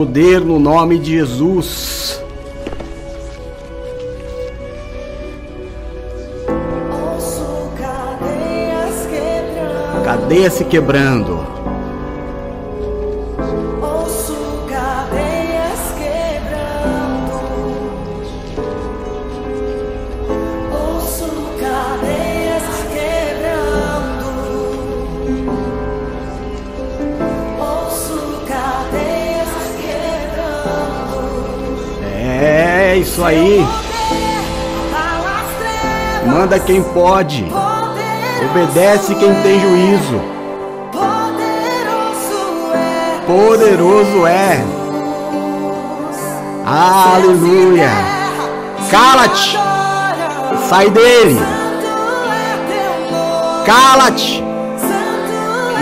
Poder no nome de Jesus. Cadeia se quebrando. Isso aí. Manda quem pode. Obedece quem tem juízo. Poderoso é. Aleluia. Cala-te. Sai dele. Cala-te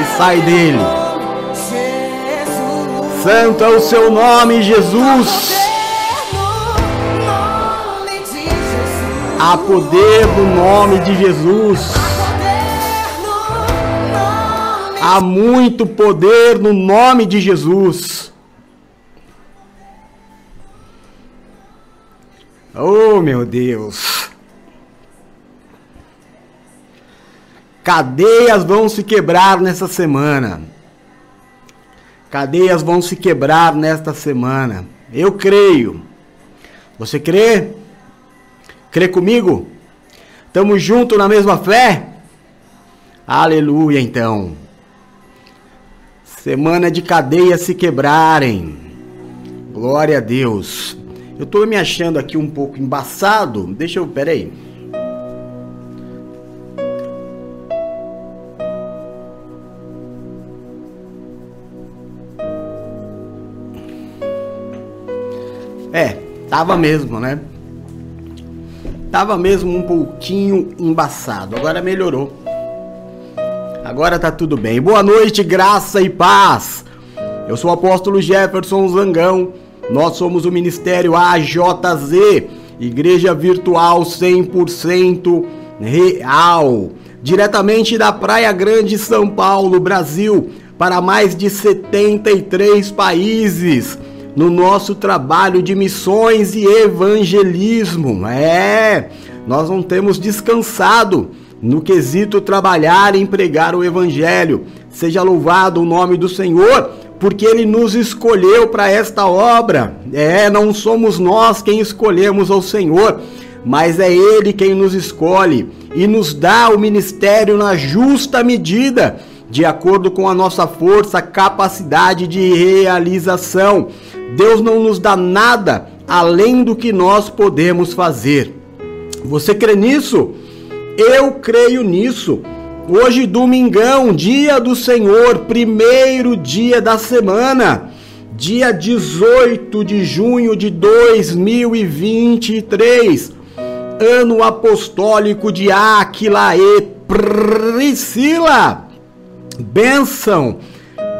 e sai dele. Santo é o seu nome, Jesus. Há poder no nome de Jesus. Há muito poder no nome de Jesus. Oh, meu Deus. Cadeias vão se quebrar nessa semana. Cadeias vão se quebrar nesta semana. Eu creio. Você crê? Crê comigo? Tamo junto na mesma fé? Aleluia, então. Semana de cadeias se quebrarem. Glória a Deus. Eu tô me achando aqui um pouco embaçado. Deixa eu, peraí. É, tava mesmo, né? Tava mesmo um pouquinho embaçado. Agora melhorou. Agora tá tudo bem. Boa noite, graça e paz. Eu sou o apóstolo Jefferson Zangão. Nós somos o Ministério AJZ, Igreja Virtual 100% Real, diretamente da Praia Grande, São Paulo, Brasil, para mais de 73 países no nosso trabalho de missões e evangelismo. É, nós não temos descansado no quesito trabalhar e pregar o evangelho. Seja louvado o nome do Senhor, porque ele nos escolheu para esta obra. É, não somos nós quem escolhemos ao Senhor, mas é ele quem nos escolhe e nos dá o ministério na justa medida, de acordo com a nossa força, capacidade de realização. Deus não nos dá nada além do que nós podemos fazer. Você crê nisso? Eu creio nisso. Hoje, domingão, dia do Senhor, primeiro dia da semana, dia 18 de junho de 2023, ano apostólico de Aquila e Priscila. Bênção,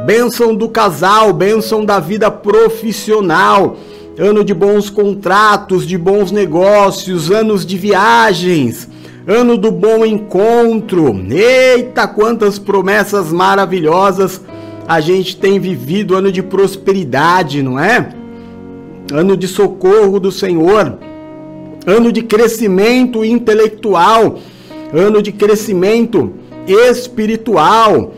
bênção do casal, bênção da vida profissional, ano de bons contratos, de bons negócios, anos de viagens ano do bom encontro. Eita, quantas promessas maravilhosas a gente tem vivido, ano de prosperidade, não é? Ano de socorro do Senhor, ano de crescimento intelectual, ano de crescimento espiritual.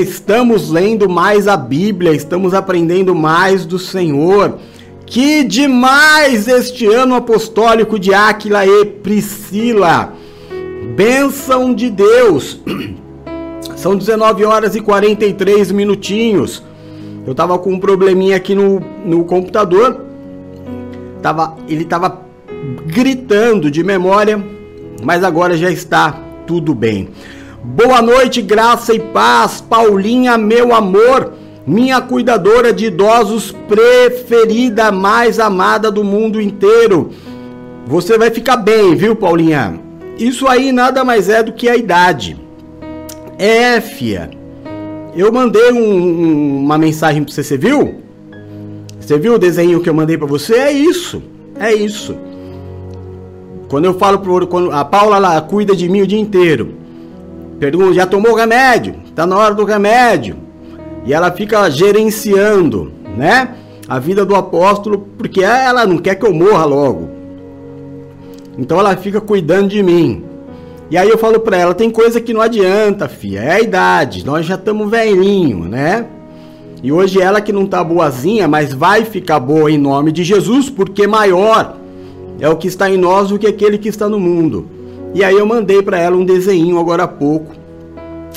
Estamos lendo mais a Bíblia, estamos aprendendo mais do Senhor. Que demais este ano apostólico de Áquila e Priscila! Bênção de Deus! São 19 horas e 43 minutinhos. Eu tava com um probleminha aqui no, no computador. Tava, ele tava gritando de memória, mas agora já está tudo bem. Boa noite, graça e paz, Paulinha, meu amor minha cuidadora de idosos preferida, mais amada do mundo inteiro. Você vai ficar bem, viu, Paulinha? Isso aí nada mais é do que a idade. É, fia. Eu mandei um, um, uma mensagem pra você, você viu? Você viu o desenho que eu mandei para você? É isso. É isso. Quando eu falo pro quando a Paula lá cuida de mim o dia inteiro. Pergunta, já tomou remédio? Tá na hora do remédio e ela fica gerenciando, né? a vida do apóstolo, porque ela não quer que eu morra logo. Então ela fica cuidando de mim. E aí eu falo para ela, tem coisa que não adianta, filha, é a idade, nós já estamos velhinho, né? E hoje ela que não tá boazinha, mas vai ficar boa em nome de Jesus, porque maior é o que está em nós do que aquele que está no mundo. E aí eu mandei para ela um desenho agora há pouco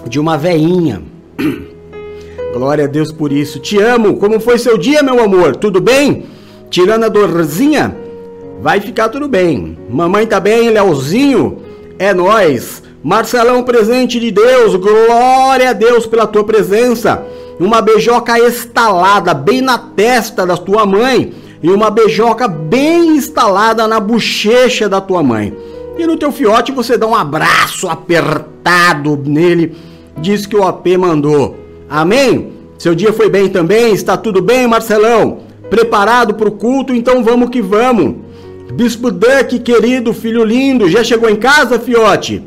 de uma veinha. Glória a Deus por isso. Te amo. Como foi seu dia, meu amor? Tudo bem? Tirando a dorzinha? Vai ficar tudo bem. Mamãe tá bem, Leozinho? É nós. Marcelão, presente de Deus. Glória a Deus pela tua presença uma beijoca estalada bem na testa da tua mãe e uma beijoca bem instalada na bochecha da tua mãe. E no teu fiote você dá um abraço apertado nele, diz que o AP mandou. Amém? Seu dia foi bem também? Está tudo bem, Marcelão? Preparado para o culto? Então vamos que vamos. Bispo Duck, querido, filho lindo, já chegou em casa, fiote?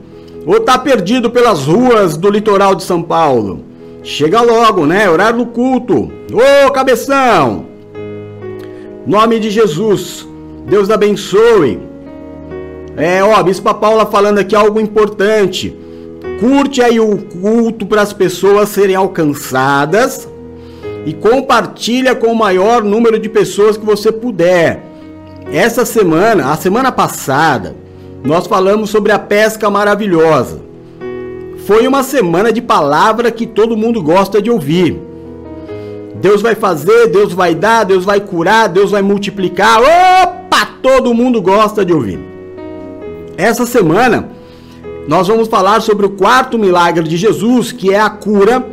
Ou tá perdido pelas ruas do litoral de São Paulo? Chega logo, né? Horário do culto. Ô, cabeção! Nome de Jesus. Deus abençoe. É, ó, a Bispa Paula falando aqui algo importante. Curte aí o culto para as pessoas serem alcançadas e compartilha com o maior número de pessoas que você puder. Essa semana, a semana passada, nós falamos sobre a pesca maravilhosa. Foi uma semana de palavra que todo mundo gosta de ouvir. Deus vai fazer, Deus vai dar, Deus vai curar, Deus vai multiplicar. Opa! Todo mundo gosta de ouvir. Essa semana nós vamos falar sobre o quarto milagre de Jesus, que é a cura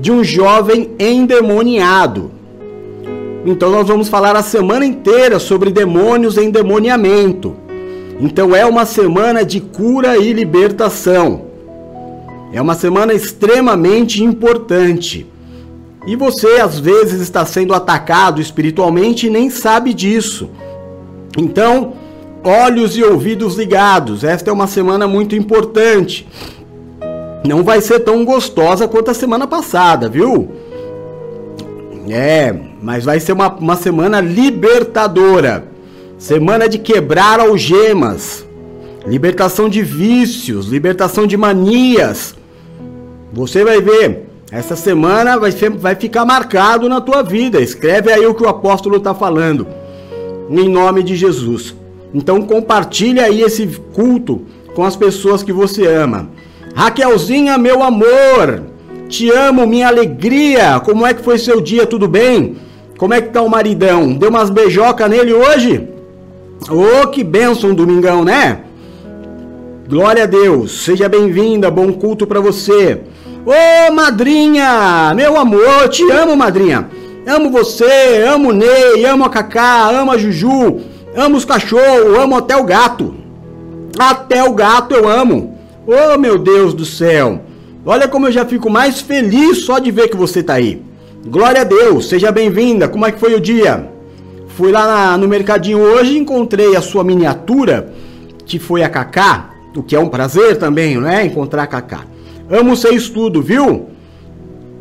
de um jovem endemoniado. Então nós vamos falar a semana inteira sobre demônios em endemoniamento. Então é uma semana de cura e libertação. É uma semana extremamente importante. E você às vezes está sendo atacado espiritualmente e nem sabe disso. Então, olhos e ouvidos ligados. Esta é uma semana muito importante. Não vai ser tão gostosa quanto a semana passada, viu? É, mas vai ser uma, uma semana libertadora. Semana de quebrar algemas. Libertação de vícios, libertação de manias, você vai ver, essa semana vai, ser, vai ficar marcado na tua vida. Escreve aí o que o apóstolo está falando. Em nome de Jesus. Então compartilha aí esse culto com as pessoas que você ama. Raquelzinha, meu amor, te amo, minha alegria. Como é que foi seu dia? Tudo bem? Como é que tá o maridão? Deu umas beijocas nele hoje? Ô, oh, que bênção, domingão, né? Glória a Deus. Seja bem-vinda. Bom culto para você. Ô madrinha, meu amor, te amo, madrinha. Amo você, amo o Ney, amo a Cacá, amo a Juju, amo os cachorros, amo até o gato. Até o gato eu amo. Ô meu Deus do céu. Olha como eu já fico mais feliz só de ver que você tá aí. Glória a Deus, seja bem-vinda. Como é que foi o dia? Fui lá na, no mercadinho hoje encontrei a sua miniatura, que foi a Cacá, o que é um prazer também, né? Encontrar a Cacá. Amo ser estudo, viu?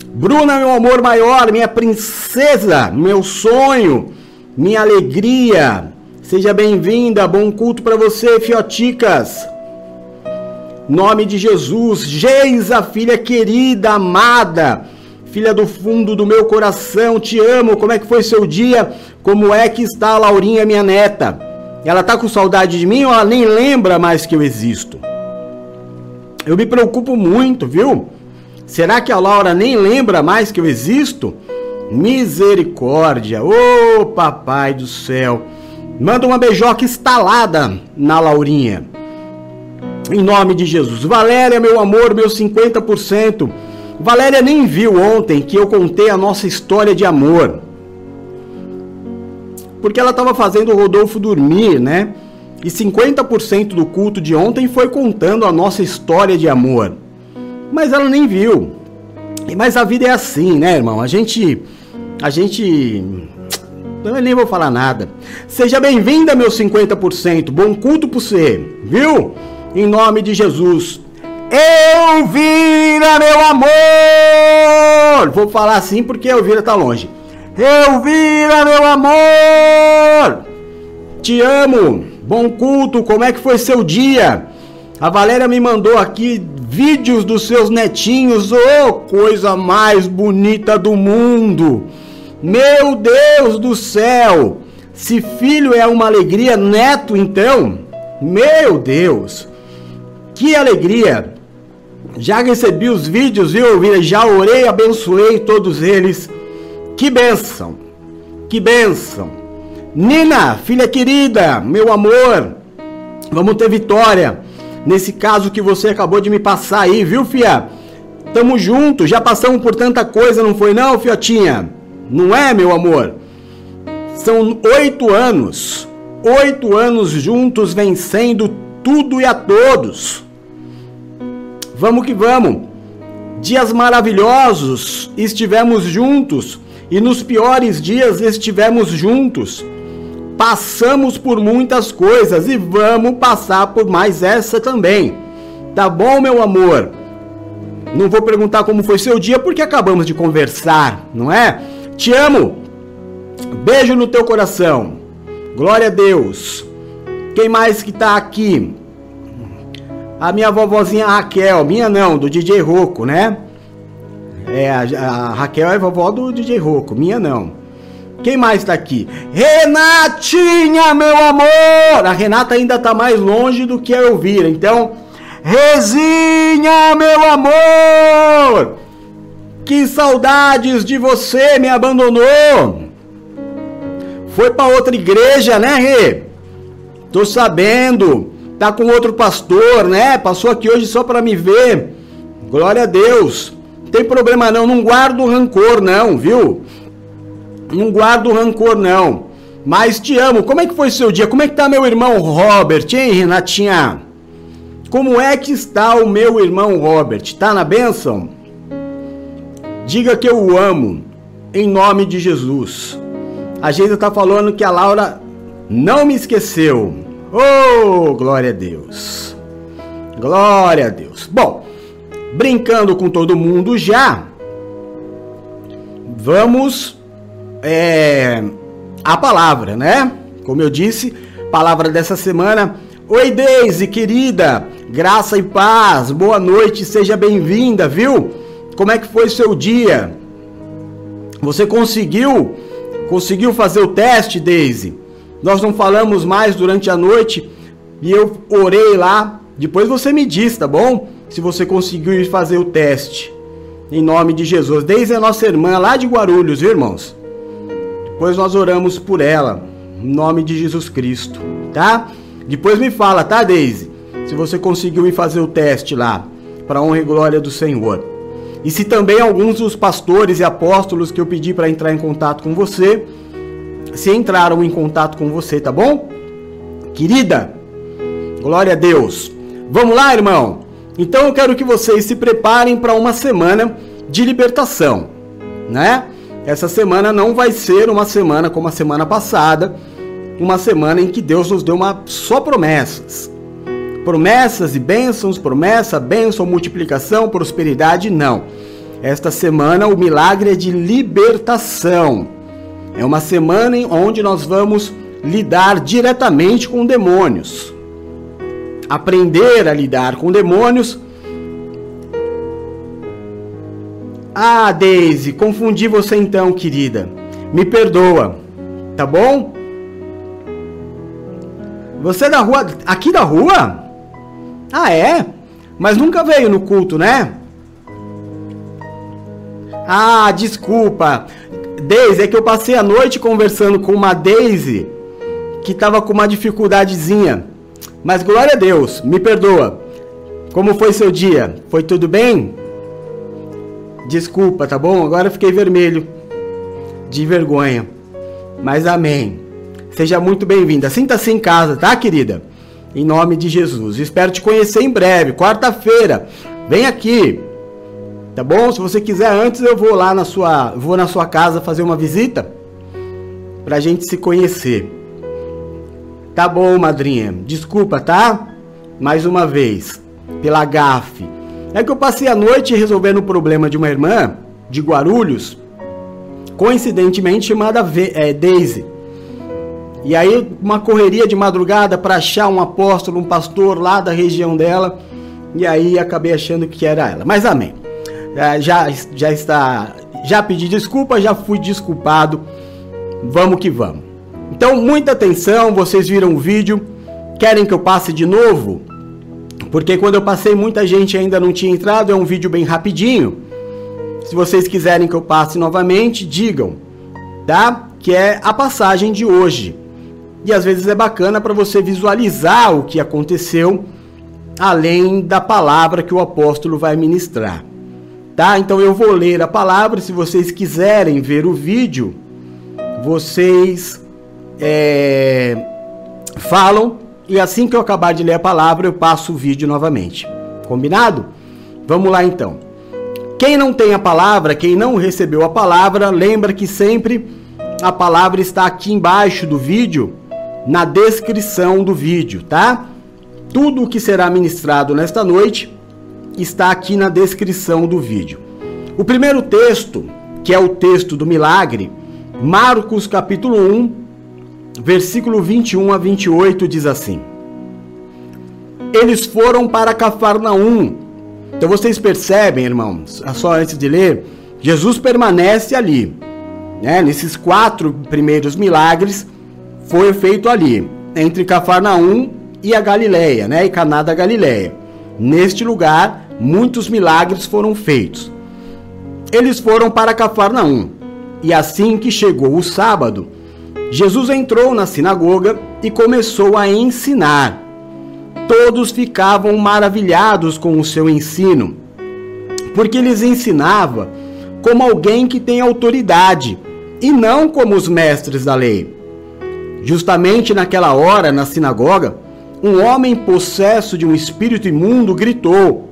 Bruna, meu amor maior, minha princesa, meu sonho, minha alegria. Seja bem-vinda, bom culto para você, fioticas. Nome de Jesus, Geisa, filha querida, amada, filha do fundo do meu coração, te amo. Como é que foi seu dia? Como é que está a Laurinha, minha neta? Ela tá com saudade de mim ou ela nem lembra mais que eu existo? Eu me preocupo muito, viu? Será que a Laura nem lembra mais que eu existo? Misericórdia! Ô oh, papai do céu! Manda uma beijoca estalada na Laurinha. Em nome de Jesus. Valéria, meu amor, meu 50%. Valéria nem viu ontem que eu contei a nossa história de amor. Porque ela estava fazendo o Rodolfo dormir, né? E 50% do culto de ontem foi contando a nossa história de amor. Mas ela nem viu. Mas a vida é assim, né, irmão? A gente. A gente. Eu nem vou falar nada. Seja bem-vinda, meu 50%. Bom culto por você, viu? Em nome de Jesus. Elvira, meu amor! Vou falar assim porque Elvira tá longe. Elvira, meu amor! Te amo! Bom culto, como é que foi seu dia? A Valéria me mandou aqui vídeos dos seus netinhos, oh, coisa mais bonita do mundo! Meu Deus do céu! Se filho é uma alegria, neto então? Meu Deus! Que alegria! Já recebi os vídeos, viu, Elvira? Já orei, abençoei todos eles. Que bênção! Que bênção! Nina, filha querida, meu amor, vamos ter vitória. Nesse caso que você acabou de me passar aí, viu, fia? Tamo junto, já passamos por tanta coisa, não foi não, fiotinha? Não é, meu amor? São oito anos, oito anos juntos vencendo tudo e a todos. Vamos que vamos. Dias maravilhosos, estivemos juntos e nos piores dias estivemos juntos. Passamos por muitas coisas e vamos passar por mais essa também. Tá bom, meu amor? Não vou perguntar como foi seu dia porque acabamos de conversar, não é? Te amo. Beijo no teu coração. Glória a Deus. Quem mais que tá aqui? A minha vovozinha Raquel, minha não, do DJ Roco, né? É, a, Raquel é vovó do DJ Roco, minha não. Quem mais tá aqui? Renatinha, meu amor! A Renata ainda tá mais longe do que a Elvira, então. Rezinha, meu amor! Que saudades de você, me abandonou! Foi para outra igreja, né, Rê? Tô sabendo. Tá com outro pastor, né? Passou aqui hoje só para me ver. Glória a Deus. Tem problema não, não guardo rancor não, viu? Não guardo rancor não. Mas te amo. Como é que foi seu dia? Como é que tá meu irmão Robert, hein, Renatinha? Como é que está o meu irmão Robert? Tá na bênção? Diga que eu o amo, em nome de Jesus. A gente tá falando que a Laura não me esqueceu. Oh, glória a Deus. Glória a Deus. Bom, brincando com todo mundo já, vamos é, a palavra, né? Como eu disse, palavra dessa semana. Oi, Deise, querida, graça e paz, boa noite, seja bem-vinda, viu? Como é que foi seu dia? Você conseguiu? Conseguiu fazer o teste, Deise? Nós não falamos mais durante a noite e eu orei lá. Depois você me diz, tá bom? Se você conseguiu fazer o teste. Em nome de Jesus. Deise é nossa irmã lá de Guarulhos, viu, irmãos? Depois nós oramos por ela. Em nome de Jesus Cristo, tá? Depois me fala, tá, Deise? Se você conseguiu ir fazer o teste lá. Para honra e glória do Senhor. E se também alguns dos pastores e apóstolos que eu pedi para entrar em contato com você, se entraram em contato com você, tá bom? Querida, glória a Deus. Vamos lá, irmão? Então eu quero que vocês se preparem para uma semana de libertação, né? Essa semana não vai ser uma semana como a semana passada, uma semana em que Deus nos deu uma só promessas. Promessas e bênçãos, promessa, bênção, multiplicação, prosperidade, não. Esta semana o milagre é de libertação. É uma semana em onde nós vamos lidar diretamente com demônios. Aprender a lidar com demônios. Ah, Daisy, confundi você então, querida. Me perdoa, tá bom? Você é da rua, aqui da rua? Ah, é? Mas nunca veio no culto, né? Ah, desculpa. Daisy, é que eu passei a noite conversando com uma Daisy que tava com uma dificuldadezinha. Mas glória a Deus, me perdoa. Como foi seu dia? Foi tudo bem? Desculpa, tá bom? Agora fiquei vermelho. De vergonha. Mas amém. Seja muito bem-vinda. Sinta-se em casa, tá, querida? Em nome de Jesus. Espero te conhecer em breve, quarta-feira. Vem aqui. Tá bom? Se você quiser antes, eu vou lá na sua, vou na sua casa fazer uma visita pra gente se conhecer. Tá bom, madrinha. Desculpa, tá? Mais uma vez, pela gafe. É que eu passei a noite resolvendo o problema de uma irmã de Guarulhos coincidentemente chamada Ve- é, Daisy. E aí, uma correria de madrugada para achar um apóstolo, um pastor lá da região dela. E aí acabei achando que era ela. Mas amém. É, Já, já está. Já pedi desculpa, já fui desculpado. Vamos que vamos. Então, muita atenção, vocês viram o vídeo. Querem que eu passe de novo? Porque quando eu passei, muita gente ainda não tinha entrado. É um vídeo bem rapidinho. Se vocês quiserem que eu passe novamente, digam, tá? Que é a passagem de hoje. E às vezes é bacana para você visualizar o que aconteceu, além da palavra que o apóstolo vai ministrar. Tá? Então eu vou ler a palavra. Se vocês quiserem ver o vídeo, vocês é, falam e assim que eu acabar de ler a palavra, eu passo o vídeo novamente. Combinado? Vamos lá então. Quem não tem a palavra, quem não recebeu a palavra, lembra que sempre a palavra está aqui embaixo do vídeo, na descrição do vídeo, tá? Tudo o que será ministrado nesta noite está aqui na descrição do vídeo. O primeiro texto, que é o texto do milagre, Marcos capítulo 1, versículo 21 a 28 diz assim: Eles foram para Cafarnaum. Então vocês percebem, irmãos, só antes de ler, Jesus permanece ali. Né? Nesses quatro primeiros milagres foi feito ali, entre Cafarnaum e a Galileia, né? E Caná da Galileia. Neste lugar, muitos milagres foram feitos. Eles foram para Cafarnaum. E assim que chegou o sábado, Jesus entrou na sinagoga e começou a ensinar. Todos ficavam maravilhados com o seu ensino, porque lhes ensinava como alguém que tem autoridade e não como os mestres da lei. Justamente naquela hora, na sinagoga, um homem possesso de um espírito imundo gritou: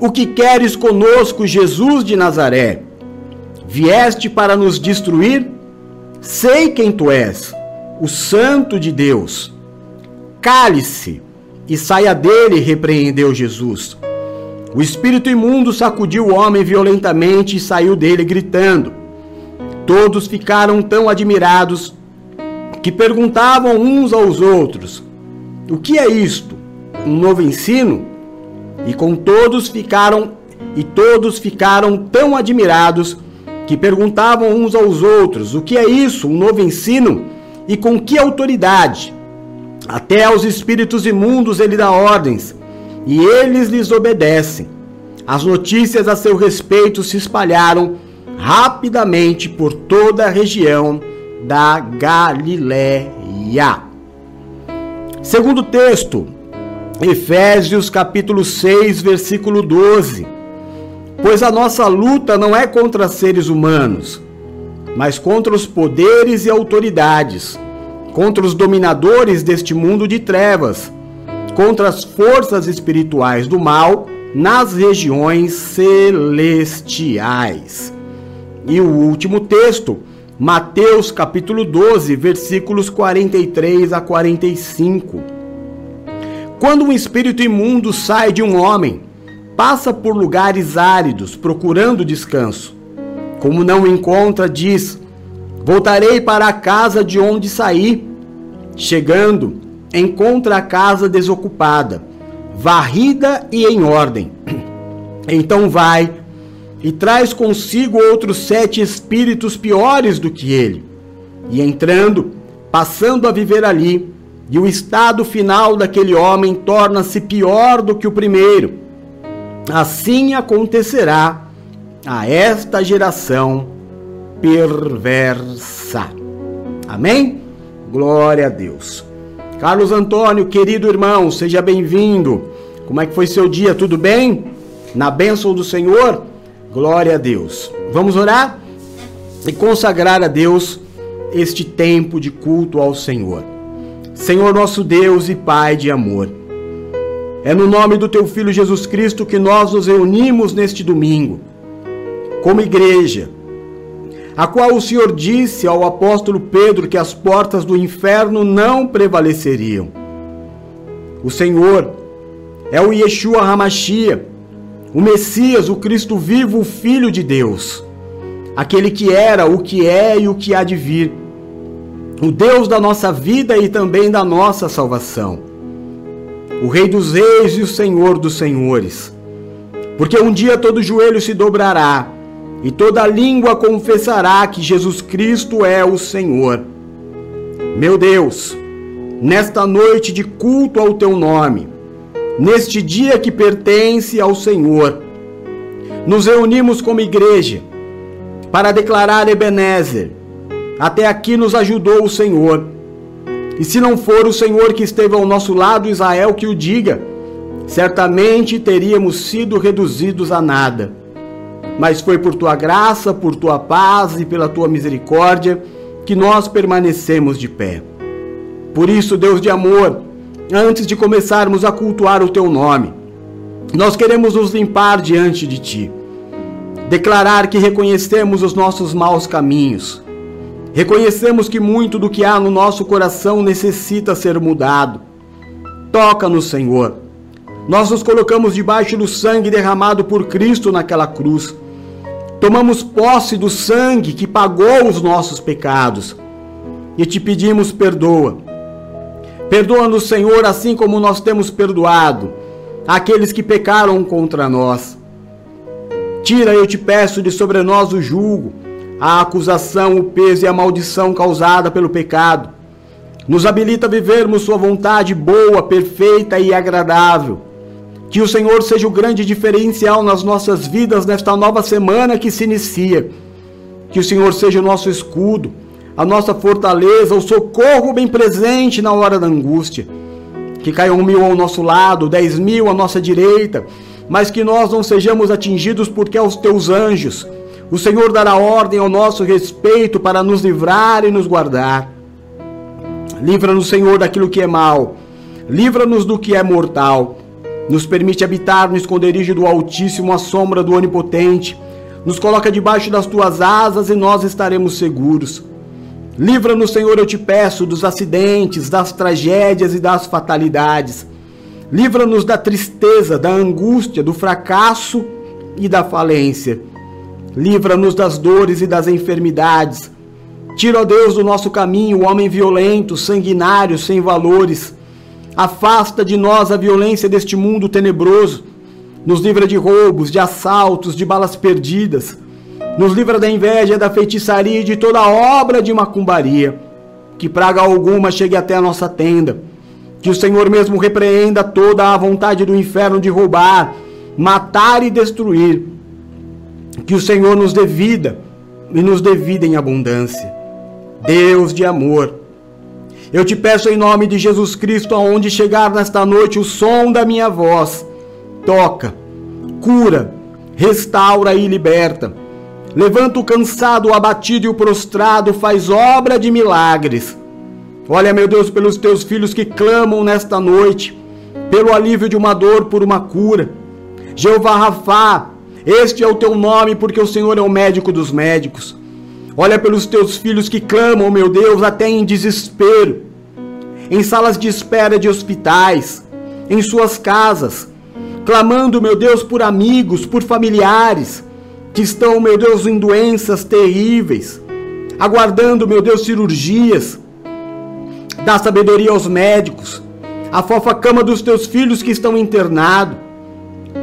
O que queres conosco, Jesus de Nazaré? Vieste para nos destruir? Sei quem tu és, o Santo de Deus. Cale-se e saia dele, repreendeu Jesus. O espírito imundo sacudiu o homem violentamente e saiu dele gritando. Todos ficaram tão admirados que perguntavam uns aos outros: O que é isto? Um novo ensino? E com todos ficaram e todos ficaram tão admirados que perguntavam uns aos outros: O que é isso? Um novo ensino? E com que autoridade? Até aos espíritos imundos ele dá ordens, e eles lhes obedecem. As notícias a seu respeito se espalharam rapidamente por toda a região da Galiléia. Segundo texto, Efésios capítulo 6, versículo 12. Pois a nossa luta não é contra seres humanos, mas contra os poderes e autoridades, contra os dominadores deste mundo de trevas, contra as forças espirituais do mal nas regiões celestiais. E o último texto, Mateus capítulo 12, versículos 43 a 45. Quando um espírito imundo sai de um homem, passa por lugares áridos procurando descanso. Como não encontra, diz: Voltarei para a casa de onde saí. Chegando, encontra a casa desocupada, varrida e em ordem. Então vai e traz consigo outros sete espíritos piores do que ele. E entrando, passando a viver ali, e o estado final daquele homem torna-se pior do que o primeiro. Assim acontecerá a esta geração perversa. Amém? Glória a Deus. Carlos Antônio, querido irmão, seja bem-vindo. Como é que foi seu dia? Tudo bem? Na bênção do Senhor? Glória a Deus. Vamos orar e consagrar a Deus este tempo de culto ao Senhor. Senhor nosso Deus e Pai de amor. É no nome do teu filho Jesus Cristo que nós nos reunimos neste domingo, como igreja, a qual o Senhor disse ao apóstolo Pedro que as portas do inferno não prevaleceriam. O Senhor é o Yeshua Hamashia, o Messias, o Cristo vivo, o Filho de Deus, aquele que era, o que é e o que há de vir, o Deus da nossa vida e também da nossa salvação, o Rei dos Reis e o Senhor dos Senhores. Porque um dia todo joelho se dobrará e toda língua confessará que Jesus Cristo é o Senhor. Meu Deus, nesta noite de culto ao teu nome, neste dia que pertence ao Senhor, nos reunimos como igreja para declarar Ebenezer. Até aqui nos ajudou o Senhor. E se não for o Senhor que esteve ao nosso lado, Israel que o diga, certamente teríamos sido reduzidos a nada. Mas foi por tua graça, por tua paz e pela tua misericórdia que nós permanecemos de pé. Por isso, Deus de amor, antes de começarmos a cultuar o teu nome, nós queremos nos limpar diante de ti. Declarar que reconhecemos os nossos maus caminhos. Reconhecemos que muito do que há no nosso coração necessita ser mudado. Toca-nos, Senhor. Nós nos colocamos debaixo do sangue derramado por Cristo naquela cruz. Tomamos posse do sangue que pagou os nossos pecados. E te pedimos perdoa. Perdoa-nos, Senhor, assim como nós temos perdoado aqueles que pecaram contra nós. Tira, eu te peço, de sobre nós o julgo, a acusação, o peso e a maldição causada pelo pecado. Nos habilita a vivermos Sua vontade boa, perfeita e agradável. Que o Senhor seja o grande diferencial nas nossas vidas nesta nova semana que se inicia. Que o Senhor seja o nosso escudo, a nossa fortaleza, o socorro bem presente na hora da angústia. Que caiam mil ao nosso lado, dez mil à nossa direita, mas que nós não sejamos atingidos porque aos teus anjos. O Senhor dará ordem ao nosso respeito para nos livrar e nos guardar. Livra-nos, Senhor, daquilo que é mal. Livra-nos do que é mortal. Nos permite habitar no esconderijo do Altíssimo, à sombra do Onipotente. Nos coloca debaixo das tuas asas e nós estaremos seguros. Livra-nos, Senhor, eu te peço, dos acidentes, das tragédias e das fatalidades. Livra-nos da tristeza, da angústia, do fracasso e da falência. Livra-nos das dores e das enfermidades. Tira, ó Deus, do nosso caminho o homem violento, sanguinário, sem valores. Afasta de nós a violência deste mundo tenebroso. Nos livra de roubos, de assaltos, de balas perdidas. Nos livra da inveja, da feitiçaria e de toda obra de macumbaria. Que praga alguma chegue até a nossa tenda que o Senhor mesmo repreenda toda a vontade do inferno de roubar, matar e destruir. Que o Senhor nos dê vida e nos dê vida em abundância. Deus de amor. Eu te peço em nome de Jesus Cristo, aonde chegar nesta noite o som da minha voz, toca, cura, restaura e liberta. Levanta o cansado, o abatido e o prostrado, faz obra de milagres. Olha, meu Deus, pelos teus filhos que clamam nesta noite, pelo alívio de uma dor por uma cura. Jeová Rafá, este é o teu nome, porque o Senhor é o médico dos médicos. Olha pelos teus filhos que clamam, meu Deus, até em desespero, em salas de espera de hospitais, em suas casas, clamando, meu Deus, por amigos, por familiares que estão, meu Deus, em doenças terríveis, aguardando, meu Deus, cirurgias Dá sabedoria aos médicos. A cama dos teus filhos que estão internados.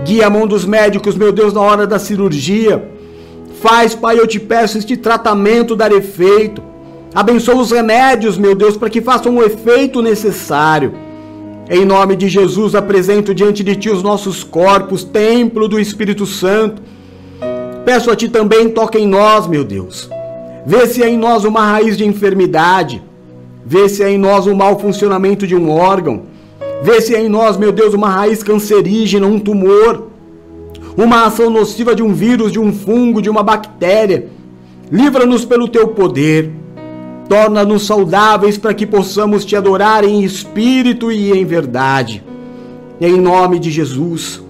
Guia a mão dos médicos, meu Deus, na hora da cirurgia. Faz, Pai, eu te peço, este tratamento dar efeito. Abençoa os remédios, meu Deus, para que façam o efeito necessário. Em nome de Jesus, apresento diante de Ti os nossos corpos, templo do Espírito Santo. Peço a Ti também, toca em nós, meu Deus. Vê se há em nós uma raiz de enfermidade Vê se é em nós o mau funcionamento de um órgão. Vê se é em nós, meu Deus, uma raiz cancerígena, um tumor. Uma ação nociva de um vírus, de um fungo, de uma bactéria. Livra-nos pelo teu poder. Torna-nos saudáveis para que possamos te adorar em espírito e em verdade. Em nome de Jesus.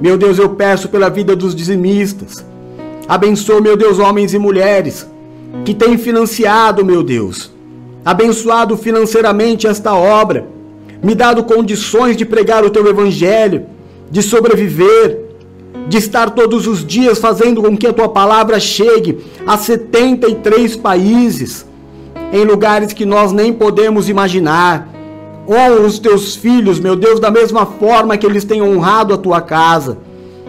Meu Deus, eu peço pela vida dos dizimistas. Abençoa, meu Deus, homens e mulheres que têm financiado, meu Deus, abençoado financeiramente esta obra, me dado condições de pregar o teu evangelho, de sobreviver. de estar todos os dias fazendo com que a tua palavra chegue a 73 países, em lugares que nós nem podemos imaginar. Honra os teus filhos, meu Deus, da mesma forma que eles têm honrado a tua casa.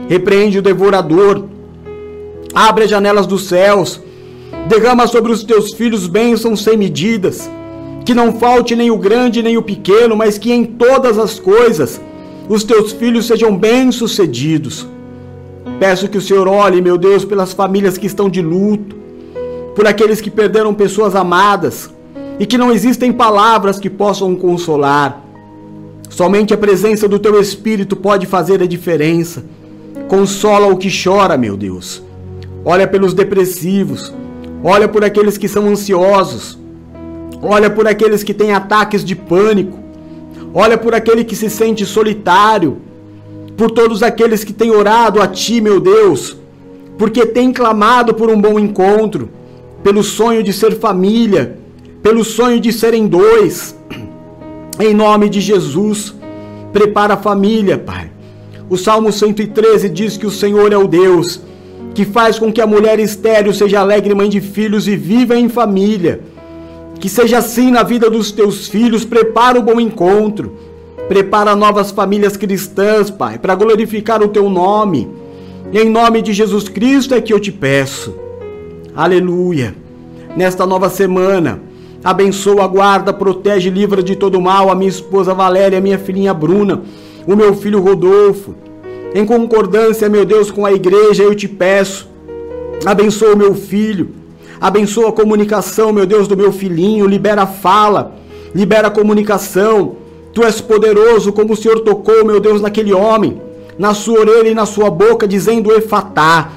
Repreende o devorador. Abre as janelas dos céus. Derrama sobre os teus filhos bênçãos sem medidas. Que não falte nem o grande nem o pequeno, mas que em todas as coisas os teus filhos sejam bem-sucedidos. Peço que o Senhor olhe, meu Deus, pelas famílias que estão de luto, por aqueles que perderam pessoas amadas e que não existem palavras que possam consolar. Somente a presença do teu Espírito pode fazer a diferença. Consola o que chora, meu Deus. Olha pelos depressivos, olha por aqueles que são ansiosos, olha por aqueles que têm ataques de pânico, olha por aquele que se sente solitário, por todos aqueles que têm orado a Ti, meu Deus, porque têm clamado por um bom encontro, pelo sonho de ser família, pelo sonho de serem dois. Em nome de Jesus, prepara a família, Pai. O Salmo 113 diz que o Senhor é o Deus que faz com que a mulher estéril seja alegre mãe de filhos e viva em família. Que seja assim na vida dos teus filhos, prepara o bom encontro Prepara novas famílias cristãs, Pai, para glorificar o teu nome. Em nome de Jesus Cristo é que eu te peço. Aleluia. Nesta nova semana, abençoa, guarda, protege, livra de todo mal a minha esposa Valéria, a minha filhinha Bruna, o meu filho Rodolfo. Em concordância, meu Deus, com a igreja, eu te peço. Abençoa o meu filho. Abençoa a comunicação, meu Deus, do meu filhinho. Libera a fala. Libera a comunicação Tu és poderoso, como o Senhor tocou, meu Deus, naquele homem, na sua orelha e na sua boca, dizendo Efatá.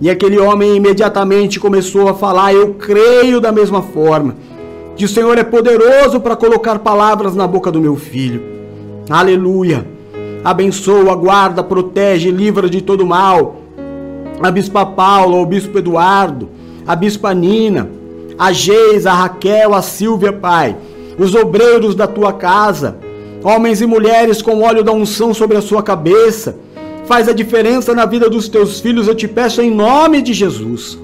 E aquele homem imediatamente começou a falar: Eu creio da mesma forma, que o Senhor é poderoso para colocar palavras na boca do meu filho. Aleluia. Abençoa, guarda, protege, livra de todo mal. A Bispa Paula, o Bispo Eduardo, a Bispa Nina, a Geis, a Raquel, a Silvia, Pai, os obreiros da tua casa, homens e mulheres com óleo da unção sobre a sua cabeça. Faz a diferença na vida dos teus filhos, eu te peço em nome de Jesus.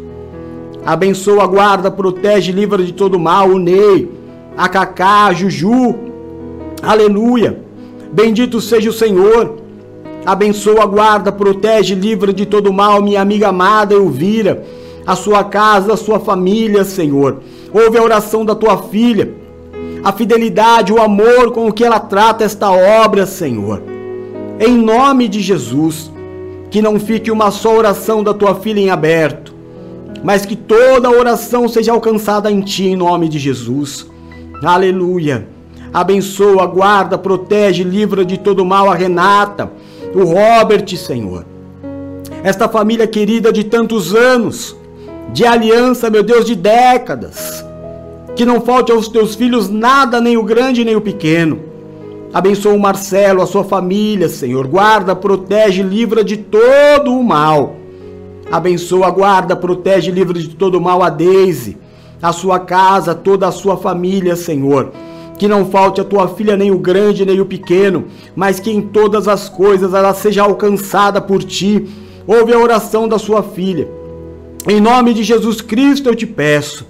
Abençoa, guarda, protege, livra de todo mal o Ney, a Cacá, a Juju. Aleluia. Bendito seja o Senhor. Abençoa, guarda, protege, livra de todo mal minha amiga amada Elvira, a sua casa, a sua família, Senhor. Ouve a oração da tua filha a fidelidade, o amor com o que ela trata esta obra, Senhor. Em nome de Jesus, que não fique uma só oração da tua filha em aberto, mas que toda oração seja alcançada em ti, em nome de Jesus. Aleluia. Abençoa, guarda, protege, livra de todo mal a Renata, o Robert, Senhor. Esta família querida de tantos anos, de aliança, meu Deus, de décadas que não falte aos teus filhos nada, nem o grande nem o pequeno. Abençoa o Marcelo, a sua família, Senhor. Guarda, protege, livra de todo o mal. Abençoa, guarda, protege, livra de todo o mal a Deise, a sua casa, toda a sua família, Senhor. Que não falte a tua filha nem o grande nem o pequeno, mas que em todas as coisas ela seja alcançada por ti. Ouve a oração da sua filha. Em nome de Jesus Cristo eu te peço.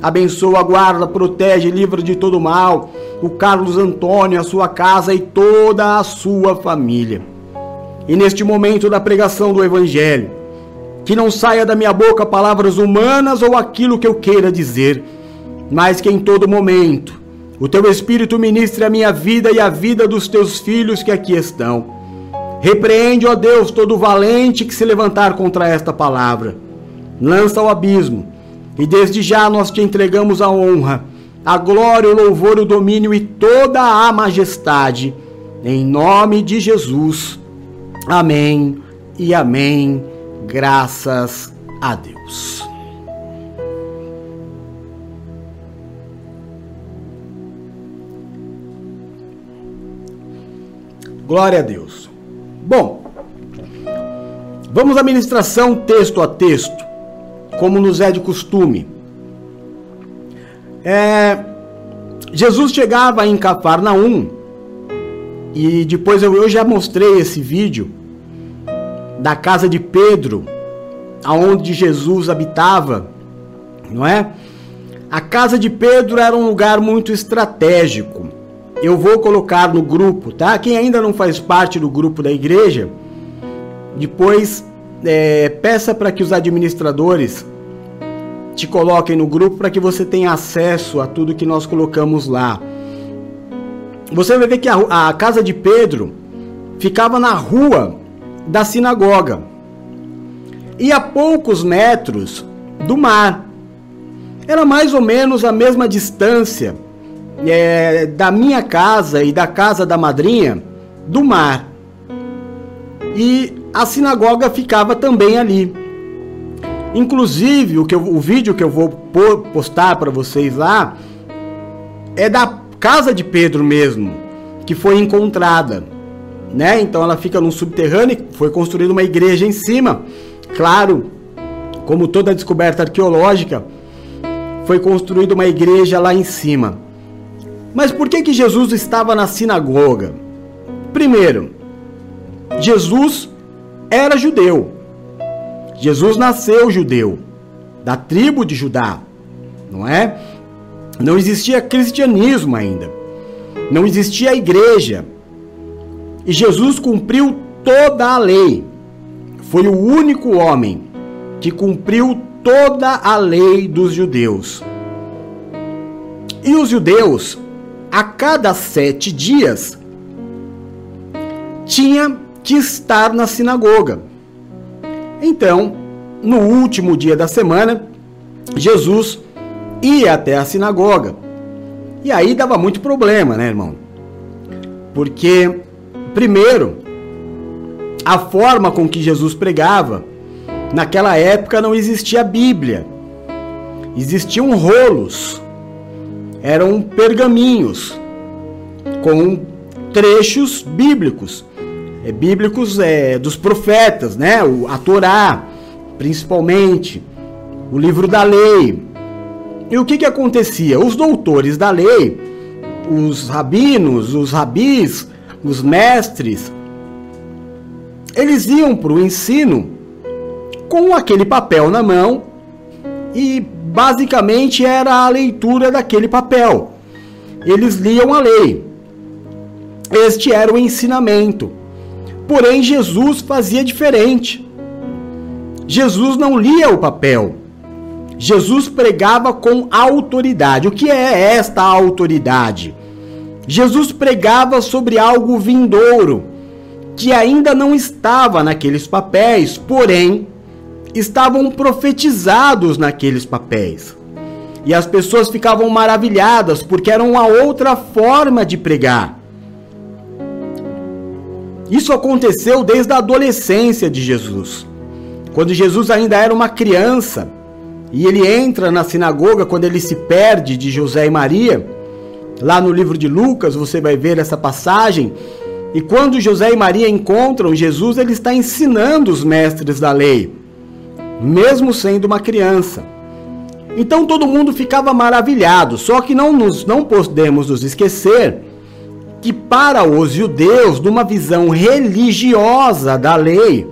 Abençoa, guarda, protege, livra de todo mal o Carlos Antônio, a sua casa e toda a sua família. E neste momento da pregação do Evangelho, que não saia da minha boca palavras humanas ou aquilo que eu queira dizer, mas que em todo momento o teu Espírito ministre a minha vida e a vida dos teus filhos que aqui estão. Repreende, ó Deus, todo valente que se levantar contra esta palavra. Lança ao abismo e desde já nós te entregamos a honra, a glória, o louvor, o domínio e toda a majestade. Em nome de Jesus. Amém e amém. Graças a Deus. Glória a Deus. Bom, vamos à ministração texto a texto como nos é de costume. É, Jesus chegava em Cafarnaum, e depois eu, eu já mostrei esse vídeo, da casa de Pedro, aonde Jesus habitava, não é? A casa de Pedro era um lugar muito estratégico. Eu vou colocar no grupo, tá? Quem ainda não faz parte do grupo da igreja, depois é, peça para que os administradores te coloquem no grupo para que você tenha acesso a tudo que nós colocamos lá. Você vai ver que a, a casa de Pedro ficava na rua da sinagoga e a poucos metros do mar. Era mais ou menos a mesma distância é, da minha casa e da casa da madrinha do mar. E a sinagoga ficava também ali. Inclusive, o, que eu, o vídeo que eu vou postar para vocês lá é da casa de Pedro mesmo, que foi encontrada, né? Então ela fica num subterrâneo, foi construída uma igreja em cima. Claro, como toda descoberta arqueológica, foi construída uma igreja lá em cima. Mas por que que Jesus estava na sinagoga? Primeiro, Jesus era judeu. Jesus nasceu judeu, da tribo de Judá, não é? Não existia cristianismo ainda. Não existia igreja. E Jesus cumpriu toda a lei. Foi o único homem que cumpriu toda a lei dos judeus. E os judeus, a cada sete dias, tinha que estar na sinagoga. Então, no último dia da semana, Jesus ia até a sinagoga. E aí dava muito problema, né, irmão? Porque, primeiro, a forma com que Jesus pregava, naquela época não existia Bíblia. Existiam rolos, eram pergaminhos com trechos bíblicos, é, bíblicos é, dos profetas, né? A Torá, principalmente, o livro da lei, e o que, que acontecia? Os doutores da lei, os rabinos, os rabis, os mestres, eles iam para o ensino com aquele papel na mão e basicamente era a leitura daquele papel. Eles liam a lei. Este era o ensinamento. Porém, Jesus fazia diferente. Jesus não lia o papel. Jesus pregava com autoridade. O que é esta autoridade? Jesus pregava sobre algo vindouro, que ainda não estava naqueles papéis, porém estavam profetizados naqueles papéis. E as pessoas ficavam maravilhadas porque era uma outra forma de pregar. Isso aconteceu desde a adolescência de Jesus. Quando Jesus ainda era uma criança, e ele entra na sinagoga quando ele se perde de José e Maria. Lá no livro de Lucas você vai ver essa passagem. E quando José e Maria encontram Jesus, ele está ensinando os mestres da lei, mesmo sendo uma criança. Então todo mundo ficava maravilhado, só que não, nos, não podemos nos esquecer que para os judeus, numa visão religiosa da lei,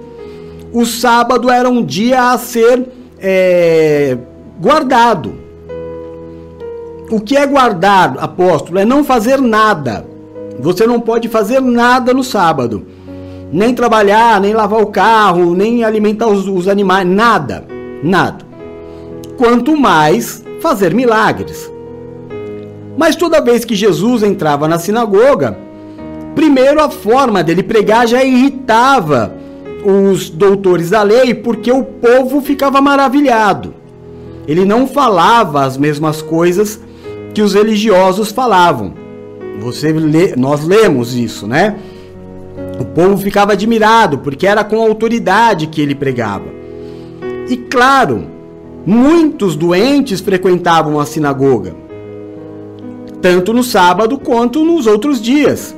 o sábado era um dia a ser é, guardado. O que é guardado, apóstolo, é não fazer nada. Você não pode fazer nada no sábado. Nem trabalhar, nem lavar o carro, nem alimentar os, os animais, nada. Nada. Quanto mais fazer milagres. Mas toda vez que Jesus entrava na sinagoga, primeiro a forma dele pregar já irritava os doutores da lei porque o povo ficava maravilhado. Ele não falava as mesmas coisas que os religiosos falavam. Você lê, nós lemos isso, né? O povo ficava admirado porque era com autoridade que ele pregava. E claro, muitos doentes frequentavam a sinagoga, tanto no sábado quanto nos outros dias.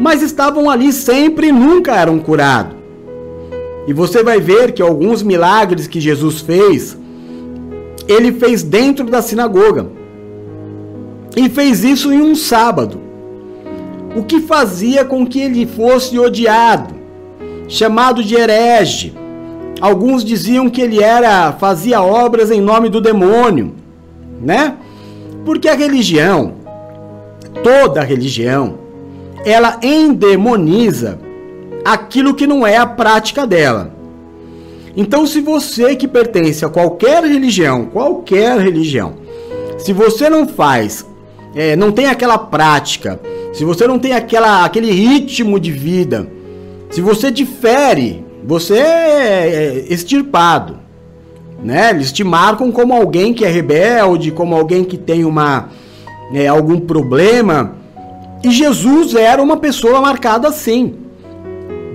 Mas estavam ali sempre e nunca eram curados. E você vai ver que alguns milagres que Jesus fez, ele fez dentro da sinagoga. E fez isso em um sábado. O que fazia com que ele fosse odiado. chamado de herege. Alguns diziam que ele era fazia obras em nome do demônio, né? Porque a religião, toda religião, ela endemoniza aquilo que não é a prática dela. Então, se você que pertence a qualquer religião, qualquer religião, se você não faz, é, não tem aquela prática, se você não tem aquela, aquele ritmo de vida, se você difere, você é extirpado. Né? Eles te marcam como alguém que é rebelde, como alguém que tem uma, é, algum problema. E Jesus era uma pessoa marcada assim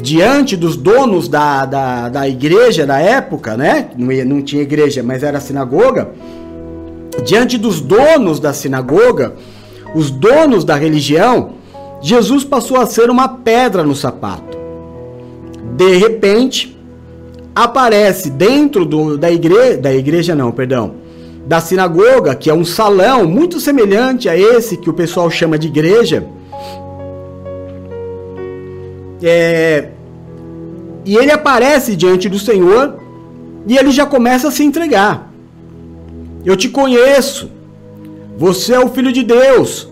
diante dos donos da, da, da igreja da época, né? Não, não tinha igreja, mas era sinagoga. Diante dos donos da sinagoga, os donos da religião, Jesus passou a ser uma pedra no sapato. De repente, aparece dentro do, da igreja, da igreja não, perdão, da sinagoga, que é um salão muito semelhante a esse que o pessoal chama de igreja, é, e ele aparece diante do Senhor e ele já começa a se entregar. Eu te conheço. Você é o filho de Deus.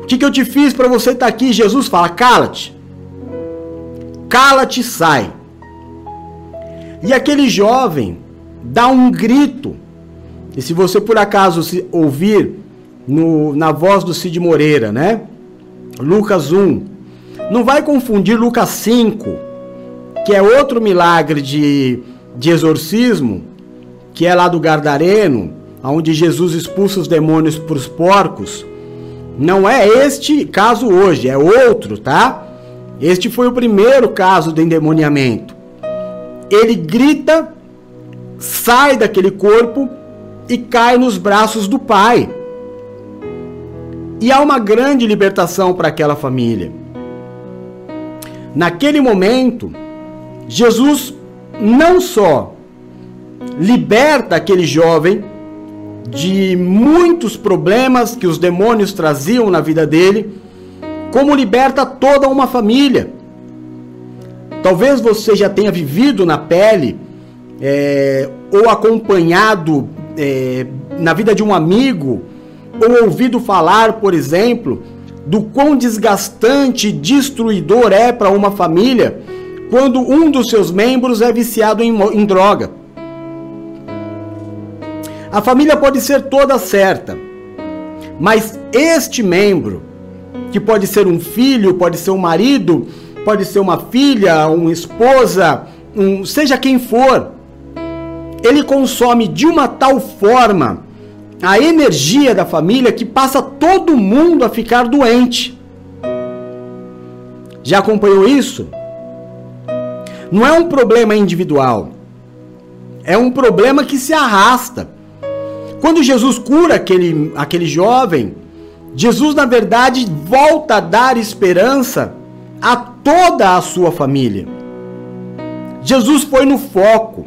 O que, que eu te fiz para você estar tá aqui? Jesus fala: cala-te. Cala-te e sai. E aquele jovem dá um grito. E se você por acaso se ouvir no, na voz do Cid Moreira, né? Lucas 1, não vai confundir Lucas 5, que é outro milagre de, de exorcismo, que é lá do Gardareno, onde Jesus expulsa os demônios para os porcos. Não é este caso hoje, é outro, tá? Este foi o primeiro caso de endemoniamento. Ele grita, sai daquele corpo e cai nos braços do Pai. E há uma grande libertação para aquela família. Naquele momento, Jesus não só liberta aquele jovem de muitos problemas que os demônios traziam na vida dele, como liberta toda uma família. Talvez você já tenha vivido na pele é, ou acompanhado é, na vida de um amigo ou ouvido falar, por exemplo, do quão desgastante e destruidor é para uma família quando um dos seus membros é viciado em, em droga. A família pode ser toda certa, mas este membro, que pode ser um filho, pode ser um marido, pode ser uma filha, uma esposa, um, seja quem for, ele consome de uma tal forma a energia da família que passa todo mundo a ficar doente. Já acompanhou isso? Não é um problema individual. É um problema que se arrasta. Quando Jesus cura aquele, aquele jovem, Jesus, na verdade, volta a dar esperança a toda a sua família. Jesus foi no foco.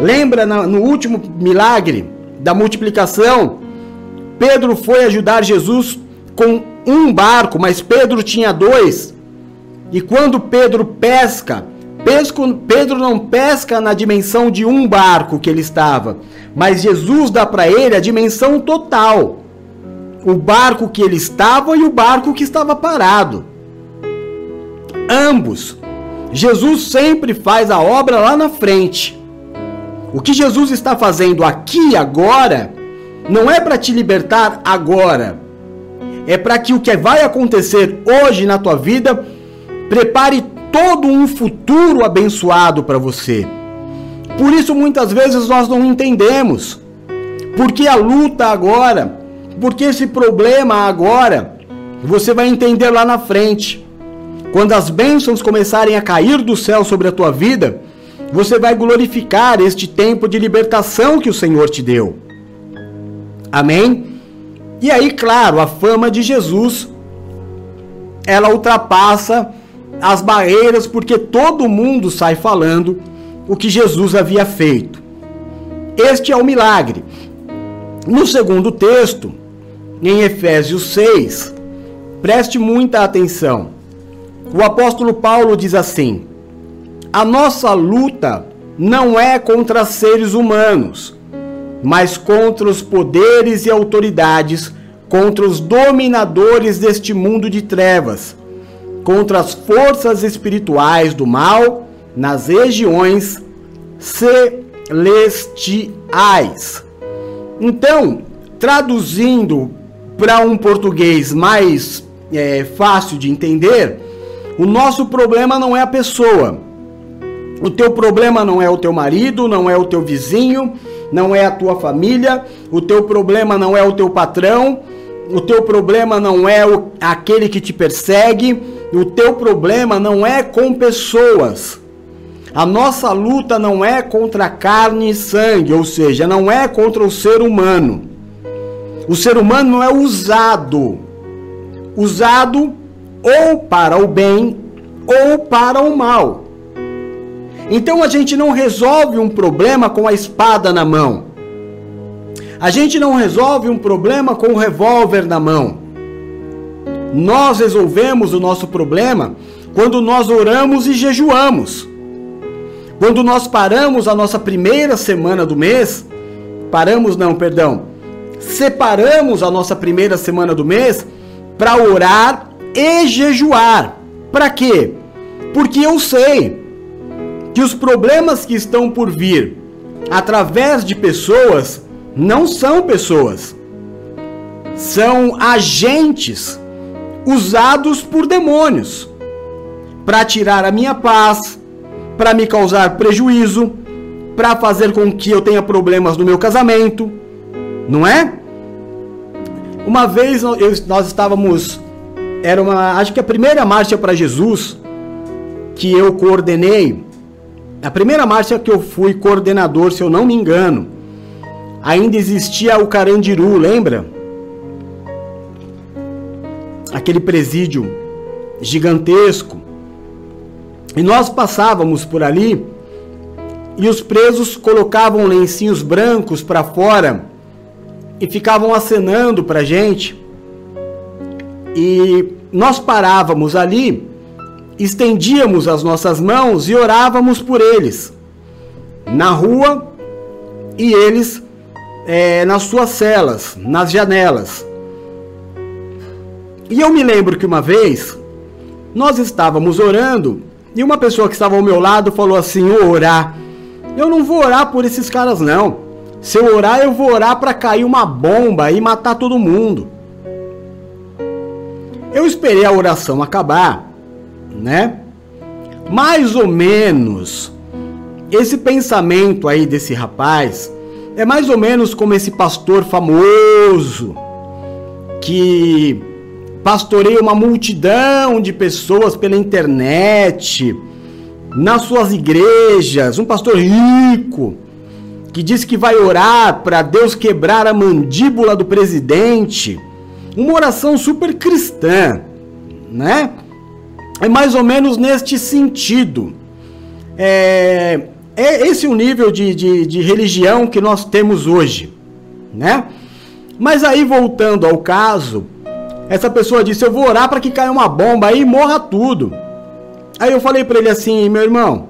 Lembra no último milagre da multiplicação? Pedro foi ajudar Jesus com um barco, mas Pedro tinha dois. E quando Pedro pesca, Pedro não pesca na dimensão de um barco que ele estava, mas Jesus dá para ele a dimensão total. O barco que ele estava e o barco que estava parado. Ambos. Jesus sempre faz a obra lá na frente. O que Jesus está fazendo aqui agora não é para te libertar agora. É para que o que vai acontecer hoje na tua vida prepare todo um futuro abençoado para você. Por isso muitas vezes nós não entendemos. Por que a luta agora? Por que esse problema agora? Você vai entender lá na frente. Quando as bênçãos começarem a cair do céu sobre a tua vida, você vai glorificar este tempo de libertação que o Senhor te deu. Amém? E aí, claro, a fama de Jesus ela ultrapassa as barreiras porque todo mundo sai falando o que Jesus havia feito. Este é o milagre. No segundo texto, em Efésios 6, preste muita atenção. O apóstolo Paulo diz assim: a nossa luta não é contra seres humanos, mas contra os poderes e autoridades, contra os dominadores deste mundo de trevas, contra as forças espirituais do mal nas regiões celestiais. Então, traduzindo para um português mais é, fácil de entender, o nosso problema não é a pessoa. O teu problema não é o teu marido, não é o teu vizinho, não é a tua família, o teu problema não é o teu patrão, o teu problema não é o, aquele que te persegue, o teu problema não é com pessoas. A nossa luta não é contra carne e sangue, ou seja, não é contra o ser humano. O ser humano não é usado. Usado ou para o bem ou para o mal. Então a gente não resolve um problema com a espada na mão. A gente não resolve um problema com o revólver na mão. Nós resolvemos o nosso problema quando nós oramos e jejuamos. Quando nós paramos a nossa primeira semana do mês, paramos não, perdão, separamos a nossa primeira semana do mês para orar e jejuar. Para quê? Porque eu sei que os problemas que estão por vir através de pessoas não são pessoas, são agentes usados por demônios para tirar a minha paz, para me causar prejuízo, para fazer com que eu tenha problemas no meu casamento, não é? Uma vez eu, nós estávamos, era uma, acho que a primeira marcha para Jesus que eu coordenei, a primeira marcha que eu fui coordenador, se eu não me engano, ainda existia o Carandiru, lembra? Aquele presídio gigantesco e nós passávamos por ali e os presos colocavam lencinhos brancos para fora e ficavam acenando para gente. E nós parávamos ali, estendíamos as nossas mãos e orávamos por eles na rua e eles é, nas suas celas, nas janelas. E eu me lembro que uma vez nós estávamos orando e uma pessoa que estava ao meu lado falou assim: orar. Eu não vou orar por esses caras, não. Se eu orar, eu vou orar para cair uma bomba e matar todo mundo. Eu esperei a oração acabar, né? Mais ou menos esse pensamento aí desse rapaz é mais ou menos como esse pastor famoso que pastoreia uma multidão de pessoas pela internet, nas suas igrejas, um pastor rico que diz que vai orar para Deus quebrar a mandíbula do presidente, uma oração super cristã, né? É mais ou menos neste sentido. É, é esse o nível de, de, de religião que nós temos hoje, né? Mas aí voltando ao caso, essa pessoa disse: Eu vou orar para que caia uma bomba aí e morra tudo. Aí eu falei para ele assim: Meu irmão,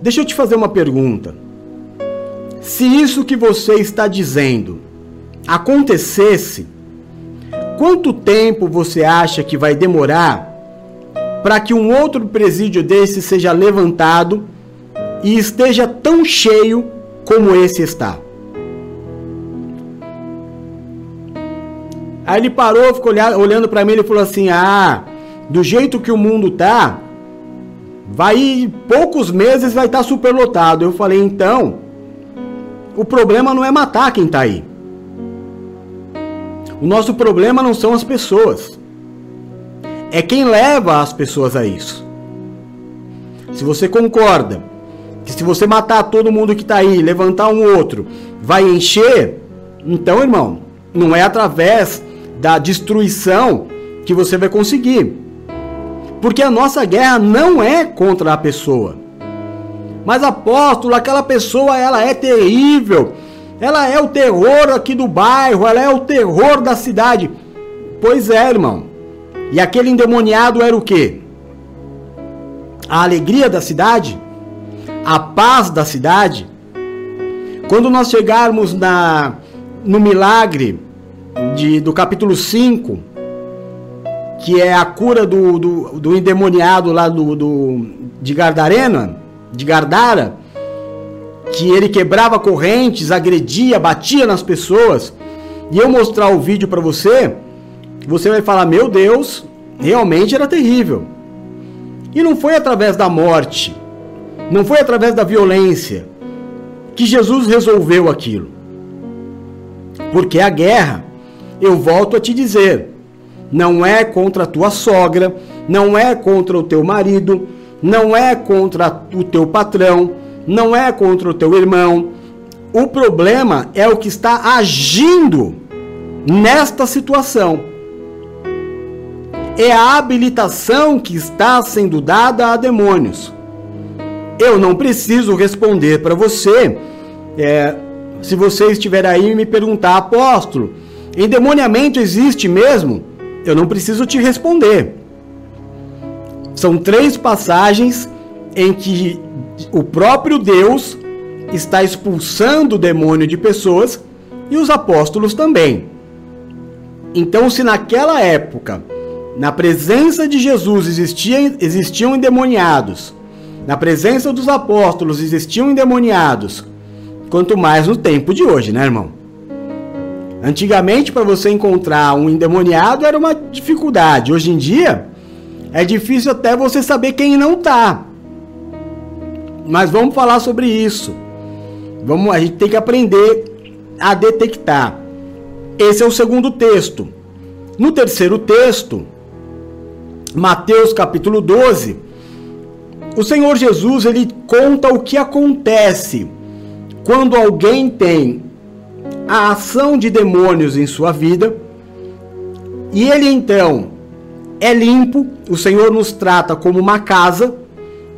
deixa eu te fazer uma pergunta. Se isso que você está dizendo acontecesse, quanto tempo você acha que vai demorar para que um outro presídio desse seja levantado e esteja tão cheio como esse está? Aí ele parou, ficou olhando para mim e falou assim: Ah, do jeito que o mundo tá, vai poucos meses vai estar tá superlotado. Eu falei: Então, o problema não é matar quem tá aí. O nosso problema não são as pessoas. É quem leva as pessoas a isso. Se você concorda que se você matar todo mundo que está aí, levantar um outro, vai encher, então, irmão, não é através da destruição que você vai conseguir. Porque a nossa guerra não é contra a pessoa. Mas apóstolo, aquela pessoa ela é terrível. Ela é o terror aqui do bairro, ela é o terror da cidade. Pois é, irmão. E aquele endemoniado era o quê? a alegria da cidade, a paz da cidade. Quando nós chegarmos na, no milagre de, do capítulo 5, que é a cura do, do, do endemoniado lá do, do, de Gardarena, de Gardara, que ele quebrava correntes, agredia, batia nas pessoas, e eu mostrar o vídeo para você, você vai falar: Meu Deus, realmente era terrível. E não foi através da morte, não foi através da violência que Jesus resolveu aquilo. Porque a guerra, eu volto a te dizer, não é contra a tua sogra, não é contra o teu marido, não é contra o teu patrão, não é contra o teu irmão. O problema é o que está agindo nesta situação. É a habilitação que está sendo dada a demônios. Eu não preciso responder para você. É, se você estiver aí e me perguntar, apóstolo, endemoniamento existe mesmo? Eu não preciso te responder. São três passagens em que o próprio Deus está expulsando o demônio de pessoas e os apóstolos também. Então, se naquela época, na presença de Jesus existiam, existiam endemoniados, na presença dos apóstolos existiam endemoniados, quanto mais no tempo de hoje, né, irmão? Antigamente, para você encontrar um endemoniado era uma dificuldade. Hoje em dia, é difícil até você saber quem não tá. Mas vamos falar sobre isso. Vamos, a gente tem que aprender a detectar. Esse é o segundo texto. No terceiro texto, Mateus capítulo 12, o Senhor Jesus ele conta o que acontece quando alguém tem a ação de demônios em sua vida e ele então é limpo, o Senhor nos trata como uma casa,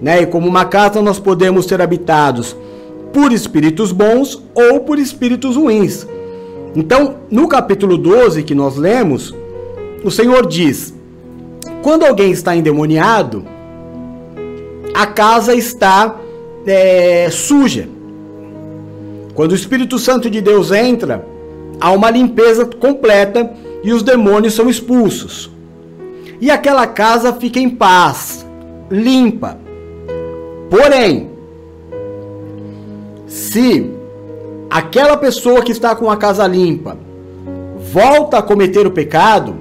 né? E como uma casa nós podemos ser habitados por espíritos bons ou por espíritos ruins. Então, no capítulo 12 que nós lemos, o Senhor diz: quando alguém está endemoniado, a casa está é, suja. Quando o Espírito Santo de Deus entra, há uma limpeza completa e os demônios são expulsos. E aquela casa fica em paz, limpa. Porém, se aquela pessoa que está com a casa limpa volta a cometer o pecado,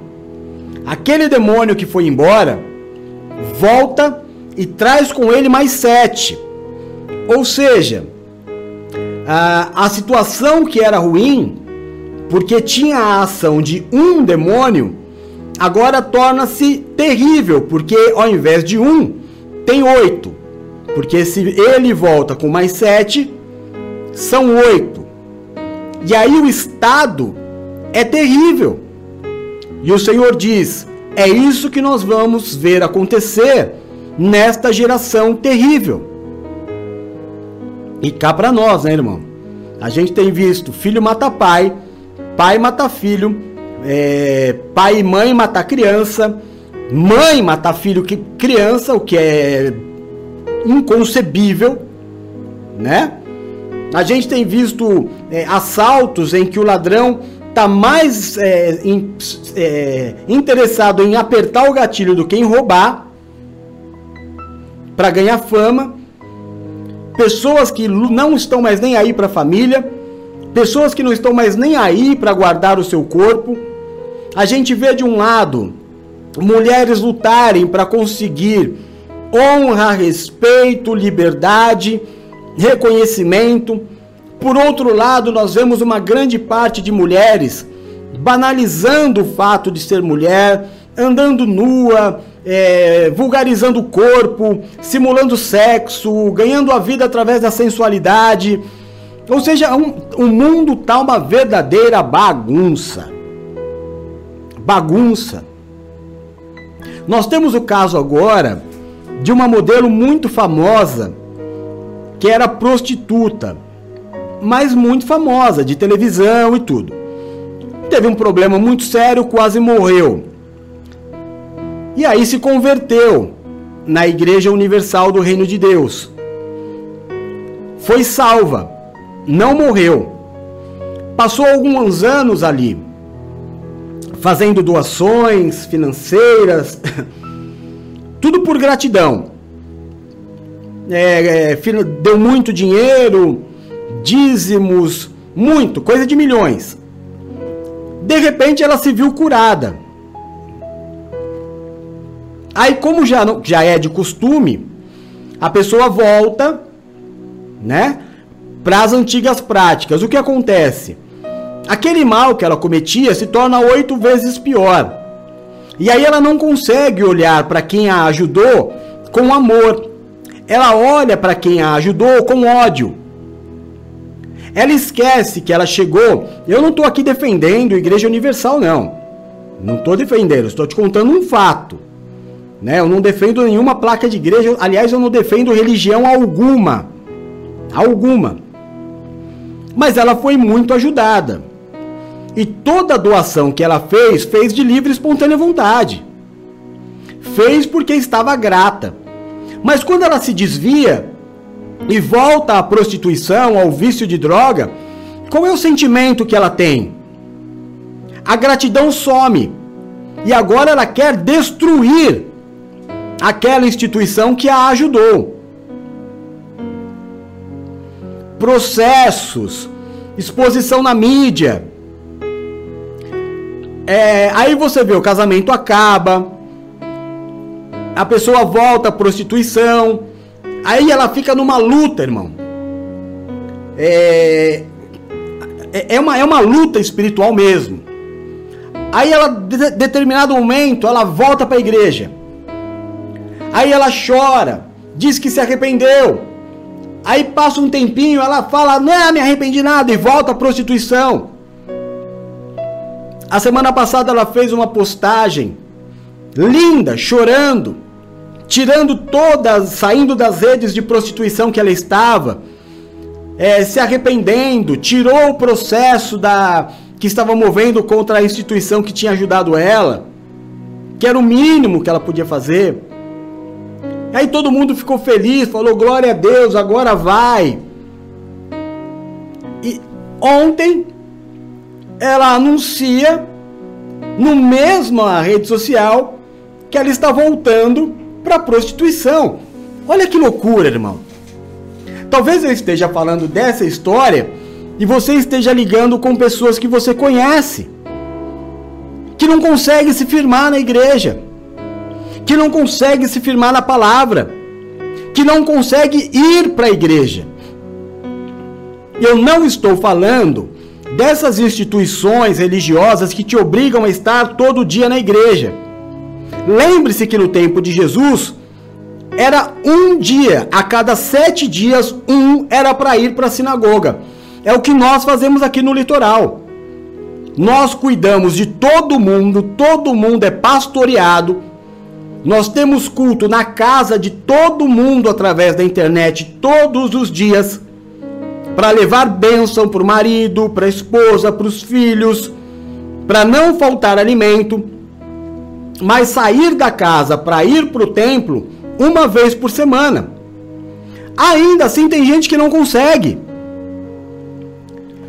aquele demônio que foi embora volta e traz com ele mais sete. Ou seja, a, situação que era ruim, porque tinha a ação de um demônio, agora torna-se terrível, porque ao invés de um, tem oito. Porque se ele volta com mais sete, são oito. E aí o estado é terrível. E o Senhor diz: é isso que nós vamos ver acontecer nesta geração terrível. E cá para nós, né, irmão? A gente tem visto filho mata pai, pai mata filho, é, pai e mãe matar criança, mãe matar filho que criança, o que é inconcebível, né? A gente tem visto é, assaltos em que o ladrão está mais é, in, é, interessado em apertar o gatilho do que em roubar para ganhar fama. Pessoas que não estão mais nem aí para a família, pessoas que não estão mais nem aí para guardar o seu corpo. A gente vê de um lado mulheres lutarem para conseguir honra, respeito, liberdade reconhecimento. Por outro lado, nós vemos uma grande parte de mulheres banalizando o fato de ser mulher, andando nua, é, vulgarizando o corpo, simulando sexo, ganhando a vida através da sensualidade. Ou seja, um, o mundo está uma verdadeira bagunça. Bagunça. Nós temos o caso agora de uma modelo muito famosa que era prostituta, mas muito famosa, de televisão e tudo. Teve um problema muito sério, quase morreu. E aí se converteu. na Igreja Universal do Reino de Deus. Foi salva, não morreu. Passou alguns anos ali, fazendo doações financeiras, tudo por gratidão. É, é, deu muito dinheiro, dízimos, muito, coisa de milhões. De repente ela se viu curada. Aí, como já, já é de costume, a pessoa volta, né, para as antigas práticas. O que acontece? Aquele mal que ela cometia se torna oito vezes pior. E aí ela não consegue olhar para quem a ajudou com amor. Ela olha para quem a ajudou com ódio. Ela esquece que ela chegou. Eu não estou aqui defendendo Igreja Universal, não. Não estou defendendo, estou te contando um fato. Né? Eu não defendo nenhuma placa de igreja. Aliás, eu não defendo religião alguma. Alguma. Mas ela foi muito ajudada. E toda a doação que ela fez, fez de livre e espontânea vontade. Fez porque estava grata. Mas quando ela se desvia, e volta à prostituição, ao vício de droga, qual é o sentimento que ela tem? A gratidão some. E agora ela quer destruir aquela instituição que a ajudou. Processos, exposição na mídia. É, aí você vê o casamento acaba, a pessoa volta à prostituição, Aí ela fica numa luta, irmão. É, é, é, uma, é uma luta espiritual mesmo. Aí ela, de determinado momento, ela volta para a igreja. Aí ela chora, diz que se arrependeu. Aí passa um tempinho, ela fala, não, me arrependi nada, e volta à prostituição. A semana passada ela fez uma postagem linda, chorando, tirando todas, saindo das redes de prostituição que ela estava, é, se arrependendo, tirou o processo da que estava movendo contra a instituição que tinha ajudado ela, que era o mínimo que ela podia fazer. Aí todo mundo ficou feliz, falou glória a Deus, agora vai. E ontem ela anuncia no mesma rede social que ela está voltando para prostituição. Olha que loucura, irmão. Talvez eu esteja falando dessa história e você esteja ligando com pessoas que você conhece, que não consegue se firmar na igreja, que não consegue se firmar na palavra, que não consegue ir para a igreja. Eu não estou falando dessas instituições religiosas que te obrigam a estar todo dia na igreja. Lembre-se que no tempo de Jesus era um dia, a cada sete dias, um era para ir para a sinagoga. É o que nós fazemos aqui no litoral. Nós cuidamos de todo mundo, todo mundo é pastoreado. Nós temos culto na casa de todo mundo através da internet todos os dias para levar bênção para o marido, para a esposa, para os filhos, para não faltar alimento mas sair da casa para ir para o templo uma vez por semana. Ainda assim, tem gente que não consegue.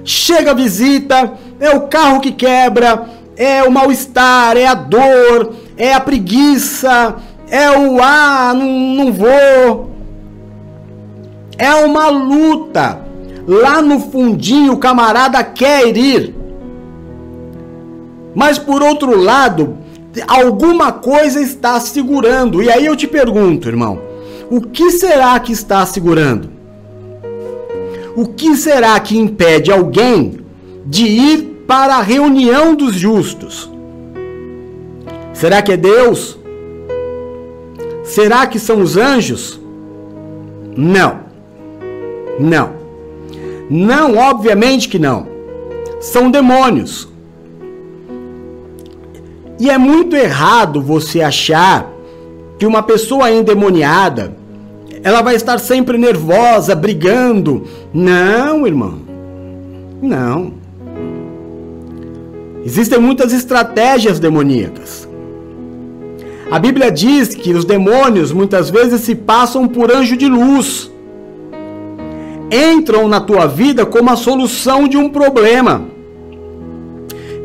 Chega a visita, é o carro que quebra, é o mal-estar, é a dor, é a preguiça, é o ah, não, não vou. É uma luta. Lá no fundinho, o camarada quer ir. Mas por outro lado, alguma coisa está segurando. E aí eu te pergunto, irmão, o que será que está segurando? O que será que impede alguém de ir para a reunião dos justos? Será que é Deus? Será que são os anjos? Não. Não. Não, obviamente que não. São demônios. E é muito errado você achar que uma pessoa endemoniada ela vai estar sempre nervosa, brigando. Não, irmão. Não. Existem muitas estratégias demoníacas. A Bíblia diz que os demônios muitas vezes se passam por anjo de luz. Entram na tua vida como a solução de um problema.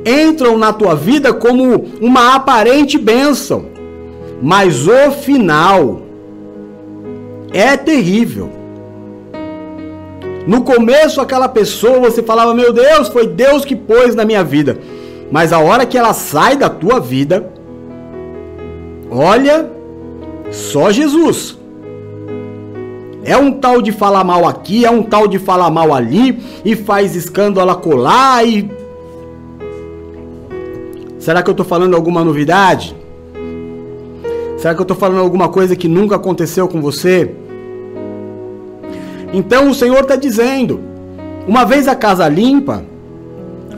Entram na tua vida como uma aparente bênção. Mas o final é terrível. No começo, aquela pessoa, você falava, meu Deus, foi Deus que pôs na minha vida. Mas a hora que ela sai da tua vida, olha, só Jesus. É um tal de falar mal aqui, é um tal de falar mal ali, e faz escândalo colar e. Será que eu tô falando alguma novidade? Será que eu tô falando alguma coisa que nunca aconteceu com você? Então o Senhor está dizendo: uma vez a casa limpa,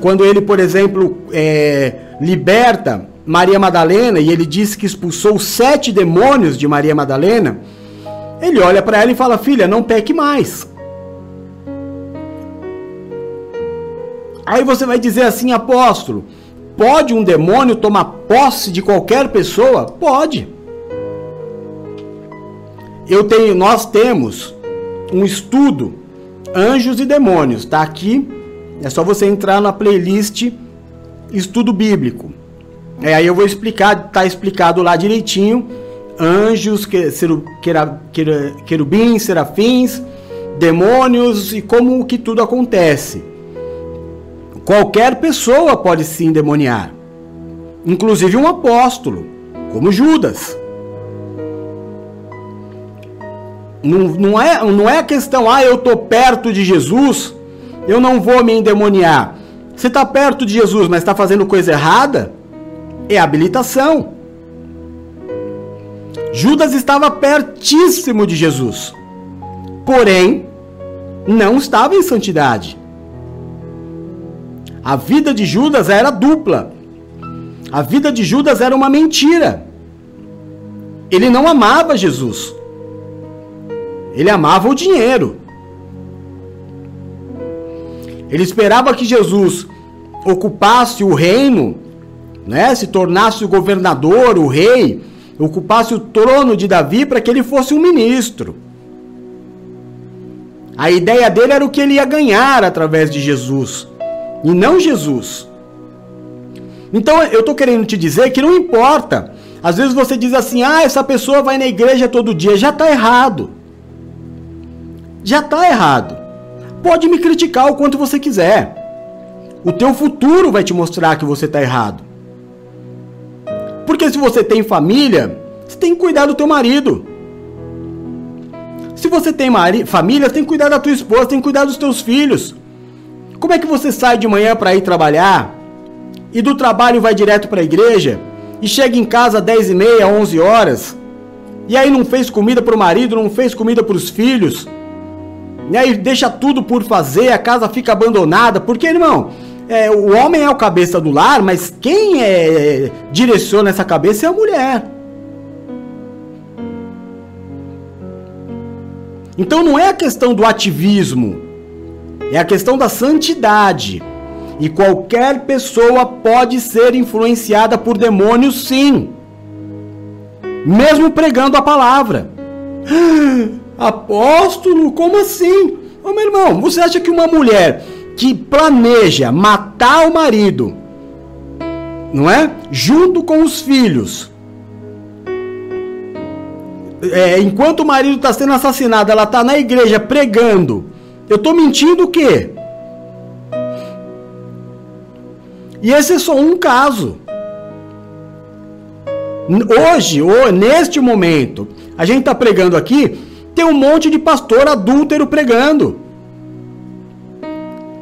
quando ele, por exemplo, é, liberta Maria Madalena e ele diz que expulsou sete demônios de Maria Madalena, ele olha para ela e fala: Filha, não peque mais. Aí você vai dizer assim, apóstolo: Pode um demônio tomar posse de qualquer pessoa? Pode. Eu tenho, nós temos um estudo Anjos e Demônios, tá aqui. É só você entrar na playlist Estudo Bíblico. É, aí eu vou explicar, tá explicado lá direitinho. Anjos, querubins, serafins, demônios e como que tudo acontece. Qualquer pessoa pode se endemoniar, inclusive um apóstolo, como Judas. Não, não, é, não é a questão, ah, eu estou perto de Jesus, eu não vou me endemoniar. Você está perto de Jesus, mas está fazendo coisa errada? É habilitação. Judas estava pertíssimo de Jesus, porém, não estava em santidade. A vida de Judas era dupla. A vida de Judas era uma mentira. Ele não amava Jesus. Ele amava o dinheiro. Ele esperava que Jesus ocupasse o reino, né, se tornasse o governador, o rei, ocupasse o trono de Davi para que ele fosse um ministro. A ideia dele era o que ele ia ganhar através de Jesus, e não Jesus. Então eu estou querendo te dizer que não importa. Às vezes você diz assim: ah, essa pessoa vai na igreja todo dia. Já está errado já está errado. Pode me criticar o quanto você quiser. O teu futuro vai te mostrar que você está errado. Porque se você tem família, você tem que cuidar do teu marido. Se você tem família, você tem que cuidar da tua esposa, tem que cuidar dos teus filhos. Como é que você sai de manhã para ir trabalhar e do trabalho vai direto para a igreja e chega em casa às 10 e meia, 11 horas e aí não fez comida para o marido, não fez comida para os filhos? E aí deixa tudo por fazer, a casa fica abandonada. Porque, irmão, é, o homem é o cabeça do lar, mas quem é, direciona essa cabeça é a mulher. Então não é a questão do ativismo, é a questão da santidade. E qualquer pessoa pode ser influenciada por demônios, sim, mesmo pregando a palavra. Apóstolo, como assim? Ô meu irmão, você acha que uma mulher que planeja matar o marido, não é? Junto com os filhos, é, enquanto o marido está sendo assassinado, ela está na igreja pregando. Eu estou mentindo o quê? E esse é só um caso. Hoje, neste momento, a gente está pregando aqui tem um monte de pastor adúltero pregando.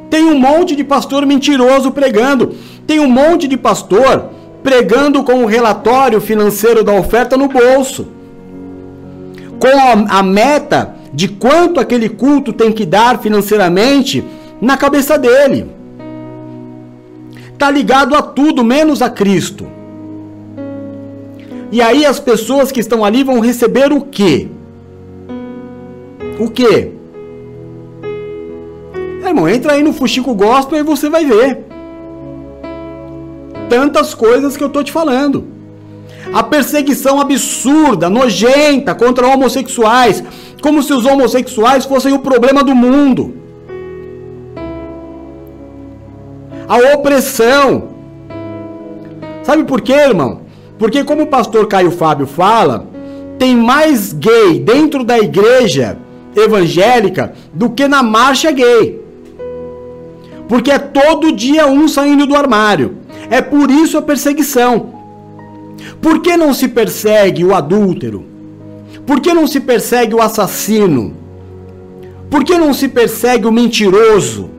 Tem um monte de pastor mentiroso pregando. Tem um monte de pastor pregando com o relatório financeiro da oferta no bolso. Com a, a meta de quanto aquele culto tem que dar financeiramente na cabeça dele. Tá ligado a tudo menos a Cristo. E aí as pessoas que estão ali vão receber o quê? O quê? Entra aí no Fuxico Gospel e você vai ver. Tantas coisas que eu tô te falando. A perseguição absurda, nojenta contra homossexuais, como se os homossexuais fossem o problema do mundo. A opressão. Sabe por quê, irmão? Porque, como o pastor Caio Fábio fala, tem mais gay dentro da igreja evangélica do que na marcha gay. Porque é todo dia um saindo do armário. É por isso a perseguição. Por que não se persegue o adúltero? Por que não se persegue o assassino? Por que não se persegue o mentiroso?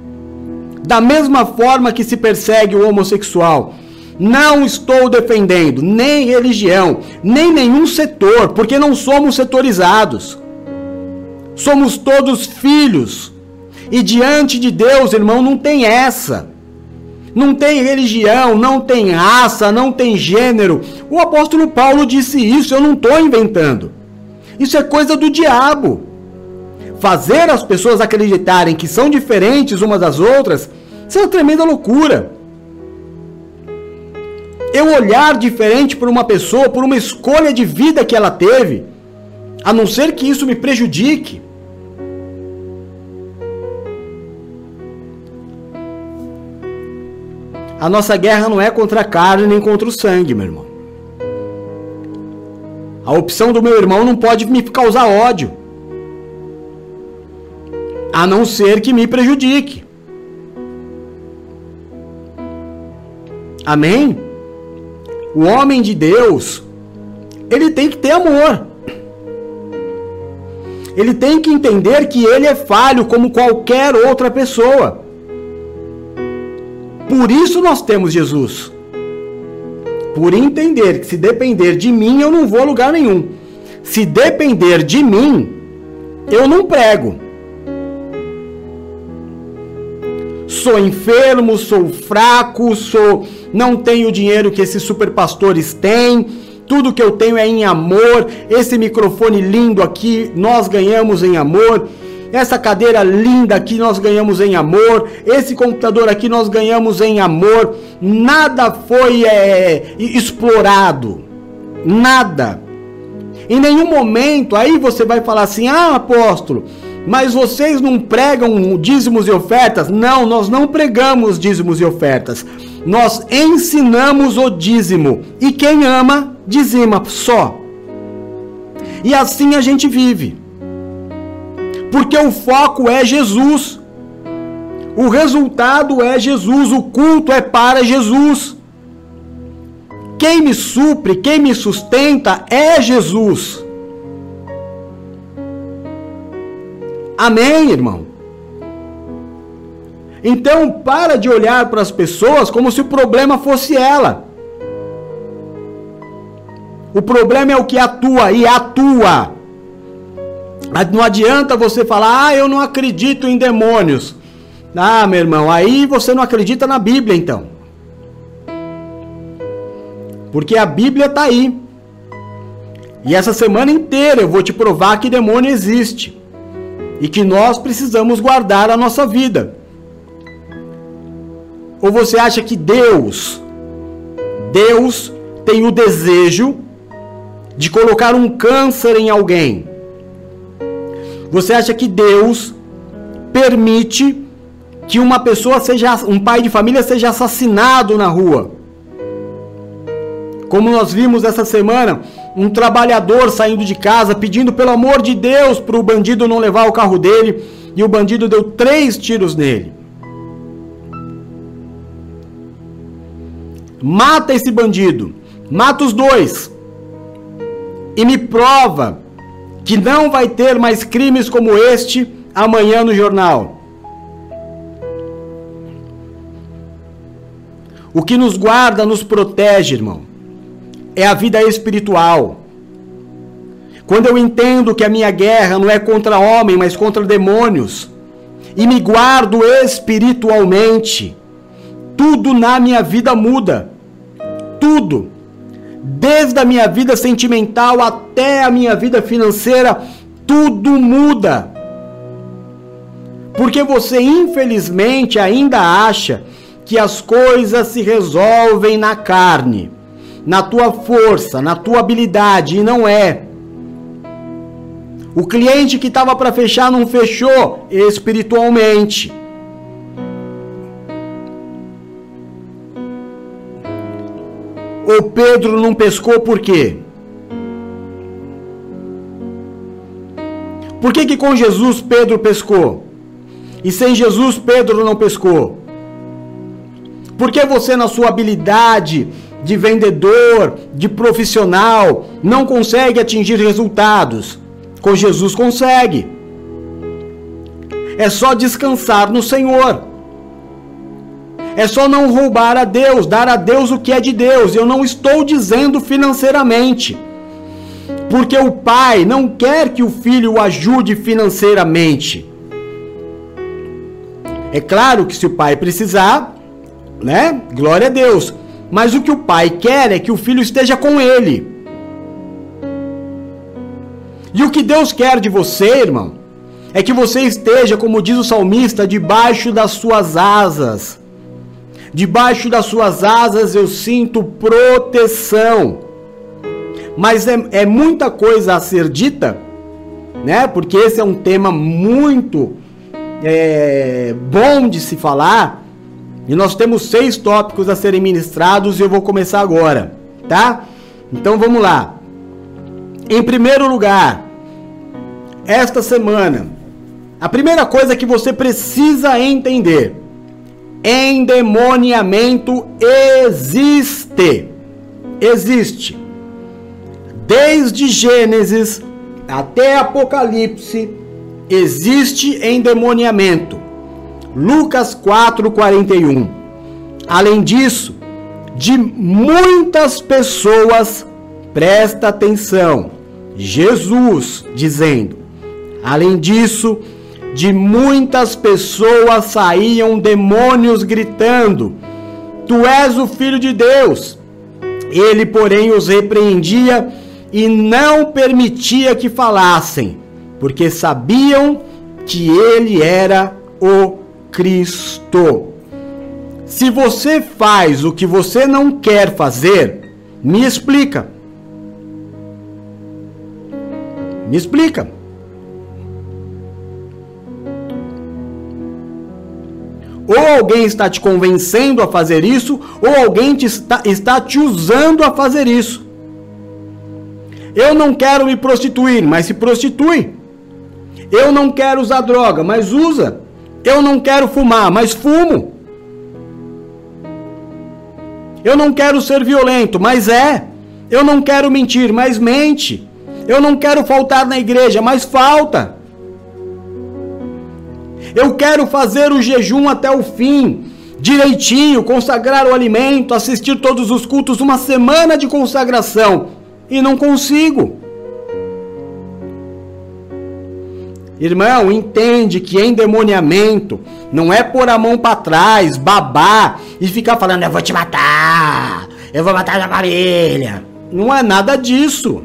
Da mesma forma que se persegue o homossexual. Não estou defendendo nem religião, nem nenhum setor, porque não somos setorizados. Somos todos filhos. E diante de Deus, irmão, não tem essa. Não tem religião, não tem raça, não tem gênero. O apóstolo Paulo disse isso, eu não estou inventando. Isso é coisa do diabo. Fazer as pessoas acreditarem que são diferentes umas das outras, isso é uma tremenda loucura. Eu olhar diferente por uma pessoa, por uma escolha de vida que ela teve, a não ser que isso me prejudique. A nossa guerra não é contra a carne nem contra o sangue, meu irmão. A opção do meu irmão não pode me causar ódio. A não ser que me prejudique. Amém? O homem de Deus, ele tem que ter amor. Ele tem que entender que ele é falho como qualquer outra pessoa. Por isso nós temos Jesus. Por entender que se depender de mim, eu não vou a lugar nenhum. Se depender de mim, eu não prego. Sou enfermo, sou fraco, sou não tenho o dinheiro que esses superpastores têm. Tudo que eu tenho é em amor. Esse microfone lindo aqui nós ganhamos em amor. Essa cadeira linda aqui nós ganhamos em amor. Esse computador aqui nós ganhamos em amor. Nada foi é, explorado. Nada. Em nenhum momento, aí você vai falar assim: ah, apóstolo, mas vocês não pregam dízimos e ofertas? Não, nós não pregamos dízimos e ofertas. Nós ensinamos o dízimo. E quem ama, dizima só. E assim a gente vive. Porque o foco é Jesus. O resultado é Jesus, o culto é para Jesus. Quem me supre, quem me sustenta é Jesus. Amém, irmão? Então, para de olhar para as pessoas como se o problema fosse ela. O problema é o que atua e atua. Não adianta você falar, ah, eu não acredito em demônios. Ah, meu irmão, aí você não acredita na Bíblia então. Porque a Bíblia está aí. E essa semana inteira eu vou te provar que demônio existe. E que nós precisamos guardar a nossa vida. Ou você acha que Deus, Deus tem o desejo de colocar um câncer em alguém? Você acha que Deus permite que uma pessoa seja, um pai de família seja assassinado na rua? Como nós vimos essa semana, um trabalhador saindo de casa pedindo pelo amor de Deus para o bandido não levar o carro dele e o bandido deu três tiros nele. Mata esse bandido, mata os dois e me prova que não vai ter mais crimes como este amanhã no jornal. O que nos guarda, nos protege, irmão, é a vida espiritual. Quando eu entendo que a minha guerra não é contra homem, mas contra demônios, e me guardo espiritualmente, tudo na minha vida muda. Tudo desde a minha vida sentimental até a minha vida financeira, tudo muda. Porque você, infelizmente, ainda acha que as coisas se resolvem na carne. na tua força, na tua habilidade, e não é. O cliente que estava para fechar não fechou espiritualmente. O Pedro não pescou por quê? Por que, que com Jesus Pedro pescou? E sem Jesus Pedro não pescou? Por que você, na sua habilidade de vendedor, de profissional, não consegue atingir resultados? Com Jesus consegue. É só descansar no Senhor. É só não roubar a Deus, dar a Deus o que é de Deus. Eu não estou dizendo financeiramente. Porque o pai não quer que o filho o ajude financeiramente. É claro que se o pai precisar, né? Glória a Deus. Mas o que o pai quer é que o filho esteja com ele. E o que Deus quer de você, irmão, é que você esteja, como diz o salmista, debaixo das suas asas. Debaixo das suas asas eu sinto proteção. Mas é, é muita coisa a ser dita, né? Porque esse é um tema muito é, bom de se falar. E nós temos seis tópicos a serem ministrados e eu vou começar agora, tá? Então vamos lá. Em primeiro lugar, esta semana, a primeira coisa que você precisa entender: endemoniamento existe. Existe. Desde Gênesis até Apocalipse, existe endemoniamento. Lucas 4:41. Além disso, de muitas pessoas, presta atenção. Jesus dizendo: Além disso, de muitas pessoas saíam demônios gritando: Tu és o filho de Deus. Ele, porém, os repreendia e não permitia que falassem, porque sabiam que ele era o Cristo. Se você faz o que você não quer fazer, me explica. Me explica. Ou alguém está te convencendo a fazer isso, ou alguém te está, está te usando a fazer isso. Eu não quero me prostituir, mas se prostitui. Eu não quero usar droga, mas usa. Eu não quero fumar, mas fumo. Eu não quero ser violento, mas é. Eu não quero mentir, mas mente. Eu não quero faltar na igreja, mas falta. Eu quero fazer o jejum até o fim, direitinho, consagrar o alimento, assistir todos os cultos, uma semana de consagração e não consigo. Irmão, entende que endemoniamento não é pôr a mão para trás, babar e ficar falando, eu vou te matar, eu vou matar a família. Não é nada disso.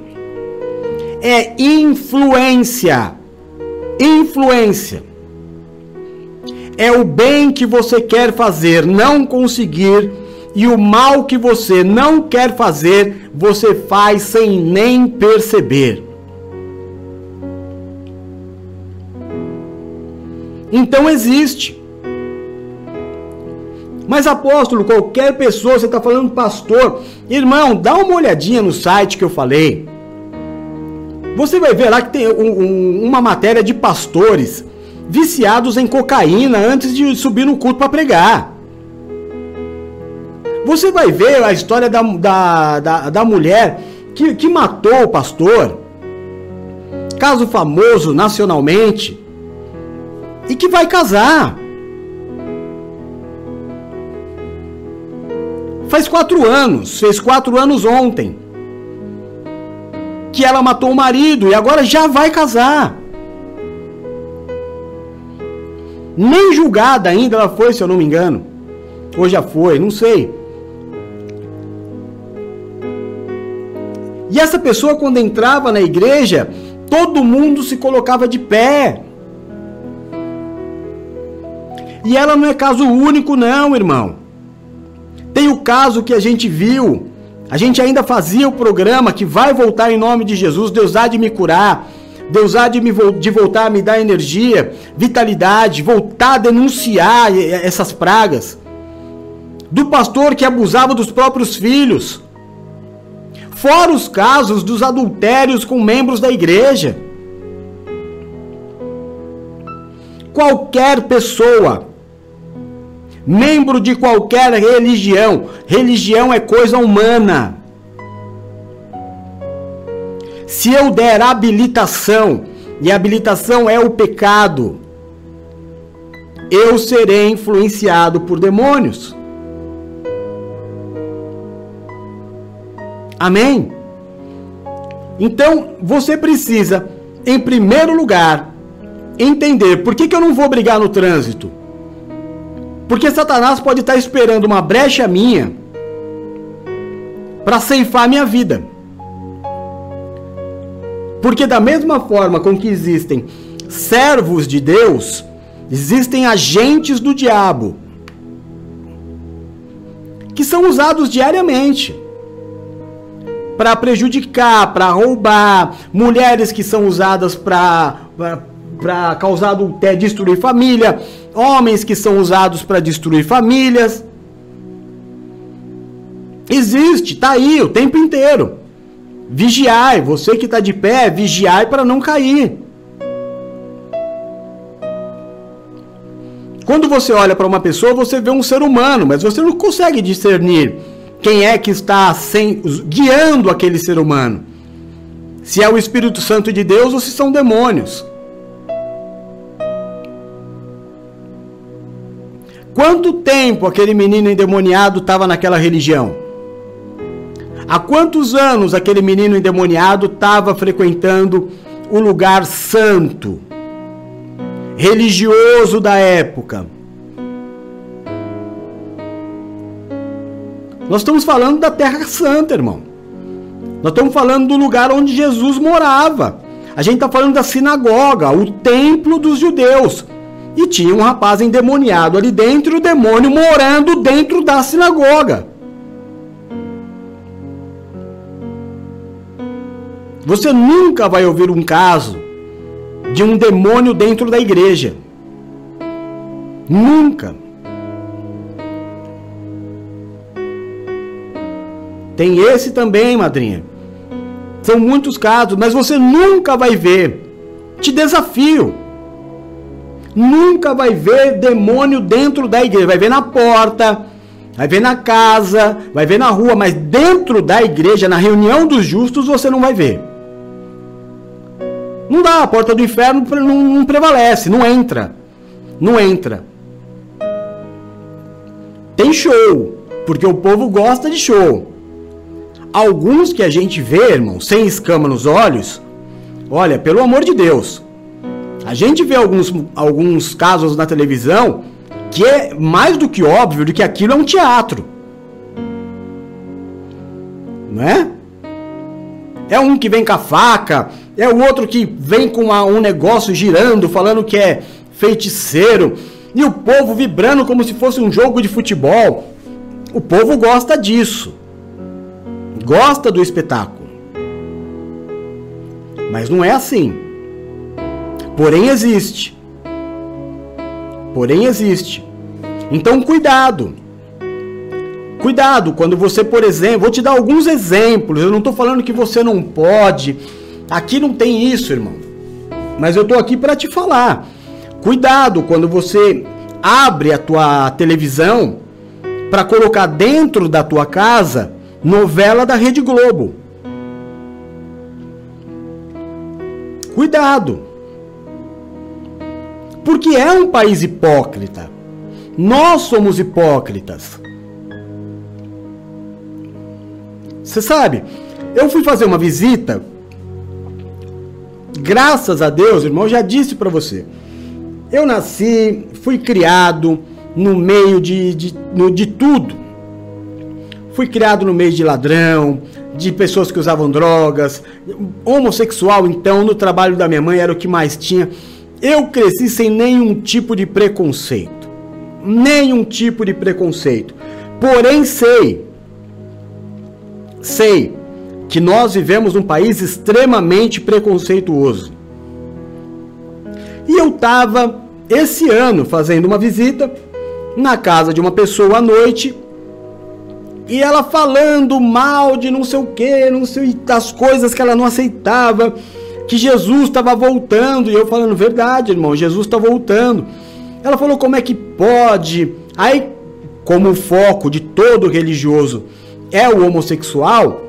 É influência. Influência. É o bem que você quer fazer, não conseguir, e o mal que você não quer fazer, você faz sem nem perceber. Então existe. Mas apóstolo, qualquer pessoa, você está falando pastor, irmão, dá uma olhadinha no site que eu falei. Você vai ver lá que tem um, um, uma matéria de pastores viciados em cocaína antes de subir no culto para pregar. Você vai ver a história da, da, da, da mulher que, que matou o pastor, caso famoso nacionalmente, e que vai casar. Faz quatro anos, fez quatro anos ontem, que ela matou o marido e agora já vai casar. Nem julgada ainda ela foi, se eu não me engano. Ou já foi, não sei. E essa pessoa, quando entrava na igreja, todo mundo se colocava de pé. E ela não é caso único, não, irmão. Tem o caso que a gente viu A gente ainda fazia o programa que vai voltar em nome de Jesus, Deus há de me curar. Deus há de, me, de voltar a me dar energia, vitalidade, voltar a denunciar essas pragas. Do pastor que abusava dos próprios filhos. Fora os casos dos adultérios com membros da igreja. Qualquer pessoa, membro de qualquer religião, religião é coisa humana se eu der habilitação, e habilitação é o pecado, eu serei influenciado por demônios. Amém? Então, você precisa, em primeiro lugar, entender por que, que eu não vou brigar no trânsito. Porque Satanás pode estar esperando uma brecha minha para ceifar minha vida. Porque da mesma forma com que existem servos de Deus, existem agentes do diabo que são usados diariamente para prejudicar, para roubar, mulheres que são usadas para para causar adultério, destruir família, homens que são usados para destruir famílias. Existe, tá aí o tempo inteiro. Vigiai, você que está de pé, vigiai para não cair. Quando você olha para uma pessoa, você vê um ser humano, mas você não consegue discernir quem é que está sem, guiando aquele ser humano. Se é o Espírito Santo de Deus ou se são demônios. Quanto tempo aquele menino endemoniado estava naquela religião? Há quantos anos aquele menino endemoniado estava frequentando o lugar santo, religioso da época? Nós estamos falando da Terra Santa, irmão. Nós estamos falando do lugar onde Jesus morava. A gente está falando da sinagoga, o templo dos judeus. E tinha um rapaz endemoniado ali dentro, o demônio morando dentro da sinagoga. Você nunca vai ouvir um caso de um demônio dentro da igreja. Nunca. Tem esse também, madrinha. São muitos casos, mas você nunca vai ver. Te desafio. Nunca vai ver demônio dentro da igreja. Vai ver na porta, vai ver na casa, vai ver na rua, mas dentro da igreja, na reunião dos justos, você não vai ver. Não dá, a porta do inferno não, não prevalece, não entra. Não entra. Tem show, porque o povo gosta de show. Alguns que a gente vê, irmão, sem escama nos olhos, olha, pelo amor de Deus. A gente vê alguns, alguns casos na televisão que é mais do que óbvio de que aquilo é um teatro. Não é? É um que vem com a faca, é o outro que vem com uma, um negócio girando, falando que é feiticeiro, e o povo vibrando como se fosse um jogo de futebol. O povo gosta disso. Gosta do espetáculo. Mas não é assim. Porém existe. Porém existe. Então cuidado. Cuidado quando você, por exemplo, vou te dar alguns exemplos. Eu não estou falando que você não pode Aqui não tem isso, irmão. Mas eu tô aqui para te falar. Cuidado quando você abre a tua televisão para colocar dentro da tua casa novela da Rede Globo. Cuidado. Porque é um país hipócrita. Nós somos hipócritas. Você sabe, eu fui fazer uma visita Graças a Deus, irmão, já disse para você. Eu nasci, fui criado no meio de, de, de tudo. Fui criado no meio de ladrão, de pessoas que usavam drogas, homossexual, então, no trabalho da minha mãe era o que mais tinha. Eu cresci sem nenhum tipo de preconceito. Nenhum tipo de preconceito. Porém, sei. sei que nós vivemos num país extremamente preconceituoso. E eu estava esse ano fazendo uma visita na casa de uma pessoa à noite e ela falando mal de não sei o que, não sei das coisas que ela não aceitava, que Jesus estava voltando e eu falando verdade, irmão, Jesus está voltando. Ela falou como é que pode? Aí, como o foco de todo religioso é o homossexual,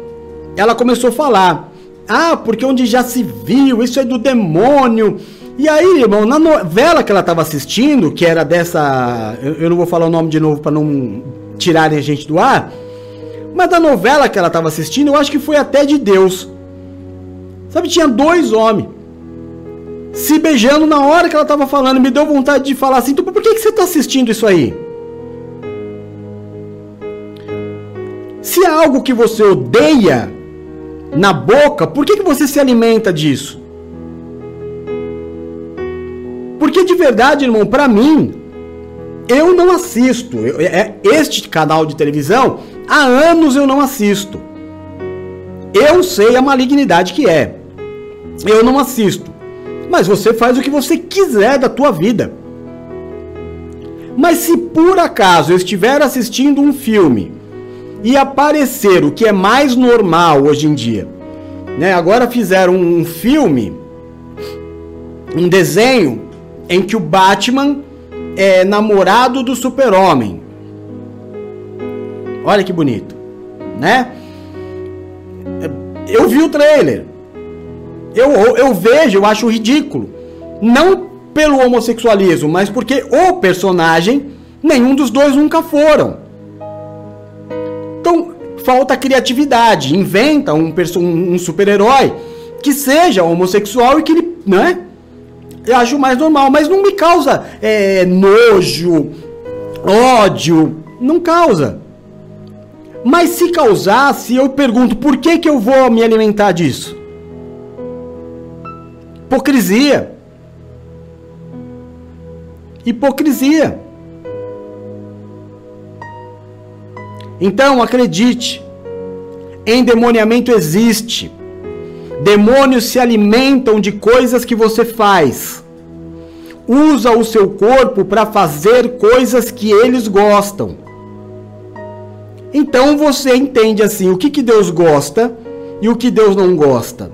ela começou a falar: "Ah, porque onde já se viu, isso é do demônio". E aí, irmão, na novela que ela estava assistindo, que era dessa. Eu, eu não vou falar o nome de novo para não tirarem a gente do ar. Mas da novela que ela estava assistindo, eu acho que foi até de Deus. Sabe, tinha dois homens se beijando na hora que ela estava falando. Me deu vontade de falar assim: por que, que você está assistindo isso aí? Se é algo que você odeia na boca, por que, que você se alimenta disso? Porque de verdade, irmão, para mim, eu não assisto. Eu, é, este canal de televisão, há anos eu não assisto. Eu sei a malignidade que é. Eu não assisto. Mas você faz o que você quiser da tua vida. Mas se por acaso eu estiver assistindo um filme e aparecer o que é mais normal hoje em dia, né? Agora fizeram um filme, um desenho em que o Batman é namorado do Super-Homem. Olha que bonito, né? Eu vi o trailer. Eu, eu vejo, eu acho ridículo. Não pelo homossexualismo, mas porque o personagem, nenhum dos dois nunca foram. Falta criatividade. Inventa um, um super-herói que seja homossexual e que ele, né? eu acho mais normal, mas não me causa é, nojo, ódio, não causa. Mas se causasse, eu pergunto, por que, que eu vou me alimentar disso? Hipocrisia. Hipocrisia. Então, acredite, endemoniamento existe. Demônios se alimentam de coisas que você faz. Usa o seu corpo para fazer coisas que eles gostam. Então você entende assim o que, que Deus gosta e o que Deus não gosta.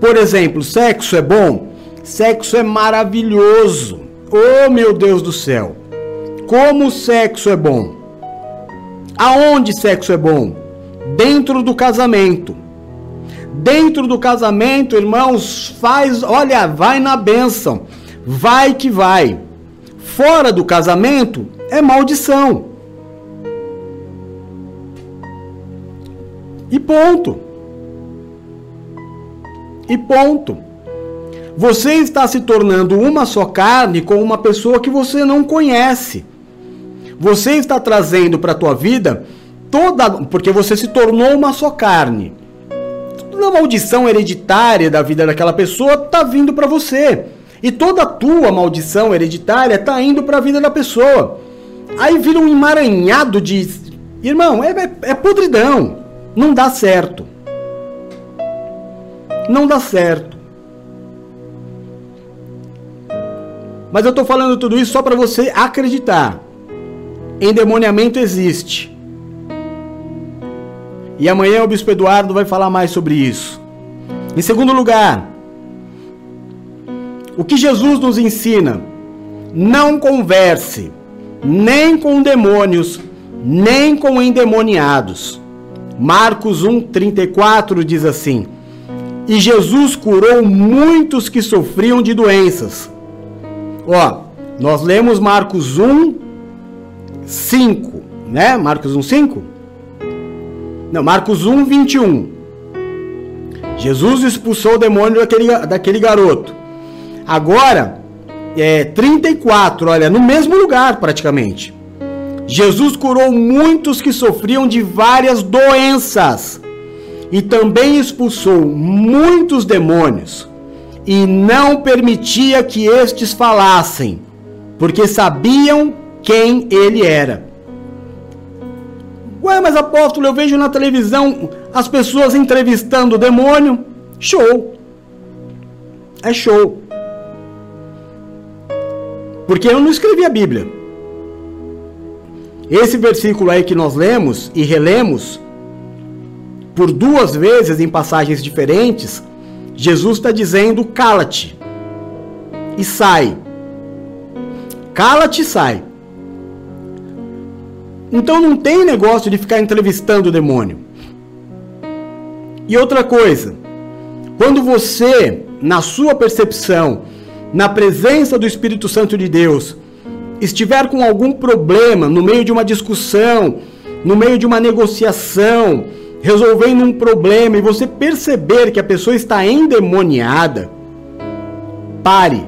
Por exemplo, sexo é bom? Sexo é maravilhoso. Oh meu Deus do céu! Como sexo é bom? Aonde sexo é bom? Dentro do casamento. Dentro do casamento, irmãos, faz, olha, vai na bênção. Vai que vai. Fora do casamento é maldição. E ponto. E ponto. Você está se tornando uma só carne com uma pessoa que você não conhece. Você está trazendo para a tua vida toda, porque você se tornou uma só carne toda a maldição hereditária da vida daquela pessoa tá vindo para você. E toda a tua maldição hereditária tá indo para a vida da pessoa. Aí vira um emaranhado de. Irmão, é, é, é podridão. Não dá certo. Não dá certo. Mas eu tô falando tudo isso só para você acreditar. Endemoniamento existe. E amanhã o Bispo Eduardo vai falar mais sobre isso. Em segundo lugar, o que Jesus nos ensina? Não converse nem com demônios, nem com endemoniados. Marcos 1:34 diz assim: E Jesus curou muitos que sofriam de doenças. Ó, nós lemos Marcos 1 5, né? Marcos 1 5 não, Marcos 1, 21. Jesus expulsou o demônio daquele, daquele garoto. Agora, é, 34, olha, no mesmo lugar praticamente. Jesus curou muitos que sofriam de várias doenças e também expulsou muitos demônios e não permitia que estes falassem, porque sabiam quem ele era. Ué, mas apóstolo, eu vejo na televisão as pessoas entrevistando o demônio. Show. É show. Porque eu não escrevi a Bíblia. Esse versículo aí que nós lemos e relemos por duas vezes em passagens diferentes, Jesus está dizendo: cala-te e sai. Cala-te e sai. Então não tem negócio de ficar entrevistando o demônio. E outra coisa, quando você, na sua percepção, na presença do Espírito Santo de Deus, estiver com algum problema no meio de uma discussão, no meio de uma negociação, resolvendo um problema e você perceber que a pessoa está endemoniada, pare.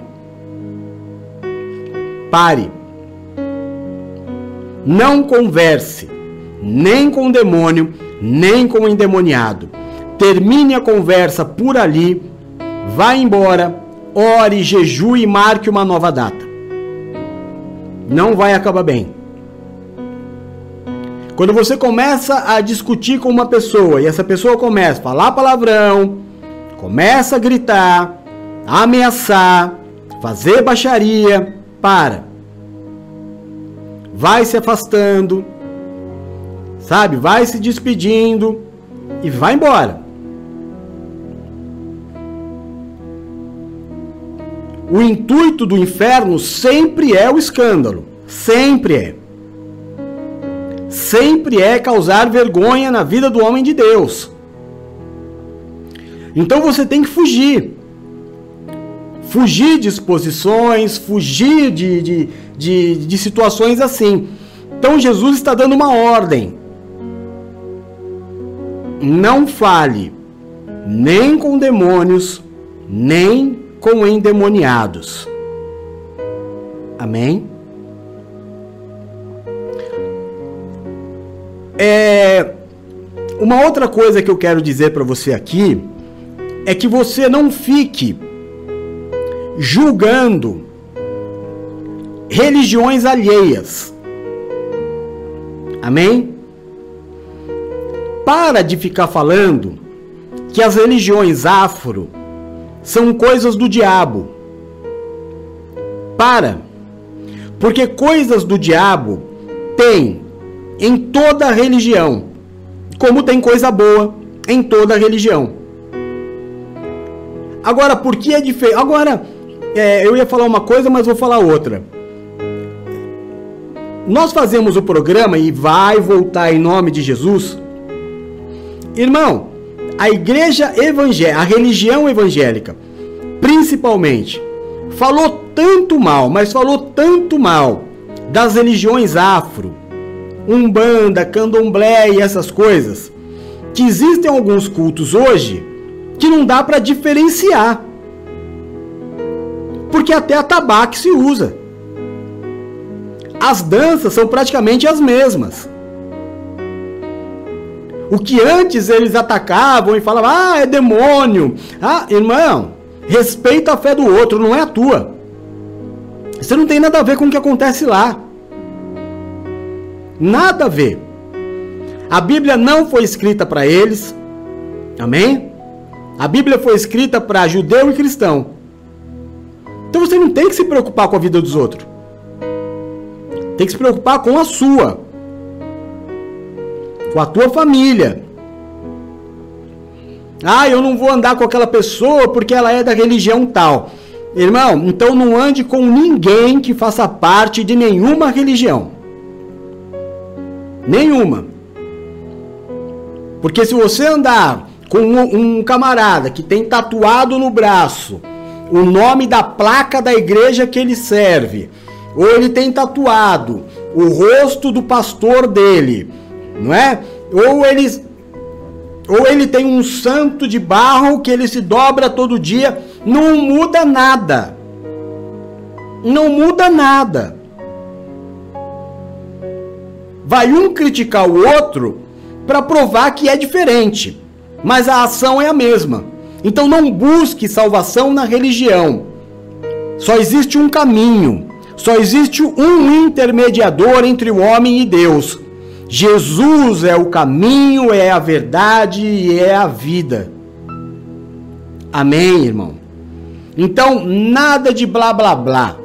Pare. Não converse nem com o demônio, nem com o endemoniado. Termine a conversa por ali, vá embora, ore, jejue e marque uma nova data. Não vai acabar bem. Quando você começa a discutir com uma pessoa e essa pessoa começa a falar palavrão, começa a gritar, ameaçar, fazer baixaria, para vai se afastando, sabe? Vai se despedindo e vai embora. O intuito do inferno sempre é o escândalo, sempre é. Sempre é causar vergonha na vida do homem de Deus. Então você tem que fugir. Fugir de exposições, fugir de, de, de, de situações assim. Então Jesus está dando uma ordem. Não fale nem com demônios, nem com endemoniados. Amém? É, uma outra coisa que eu quero dizer para você aqui é que você não fique julgando religiões alheias. Amém? Para de ficar falando que as religiões afro são coisas do diabo. Para. Porque coisas do diabo tem em toda religião, como tem coisa boa em toda religião. Agora, por que é diferente? Agora, é, eu ia falar uma coisa, mas vou falar outra. Nós fazemos o programa e vai voltar em nome de Jesus. Irmão, a igreja evangélica, a religião evangélica, principalmente, falou tanto mal, mas falou tanto mal das religiões afro, umbanda, candomblé e essas coisas, que existem alguns cultos hoje que não dá para diferenciar. Porque até a tabaque se usa as danças são praticamente as mesmas. O que antes eles atacavam e falavam, ah, é demônio. Ah, irmão, respeita a fé do outro, não é a tua. Você não tem nada a ver com o que acontece lá. Nada a ver. A Bíblia não foi escrita para eles. Amém? A Bíblia foi escrita para judeu e cristão. Então você não tem que se preocupar com a vida dos outros. Tem que se preocupar com a sua. Com a tua família. Ah, eu não vou andar com aquela pessoa porque ela é da religião tal. Irmão, então não ande com ninguém que faça parte de nenhuma religião. Nenhuma. Porque se você andar com um, um, camarada que tem tatuado no braço o nome da placa da igreja que ele serve, ou ele tem tatuado o rosto do pastor dele, não é? Ou ele ou ele tem um santo de barro que ele se dobra todo dia, não muda nada. Não muda nada. Vai um criticar o outro para provar que é diferente, mas a ação é a mesma. Então não busque salvação na religião. Só existe um caminho. Só existe um intermediador entre o homem e Deus. Jesus é o caminho, é a verdade e é a vida. Amém, irmão? Então, nada de blá blá blá.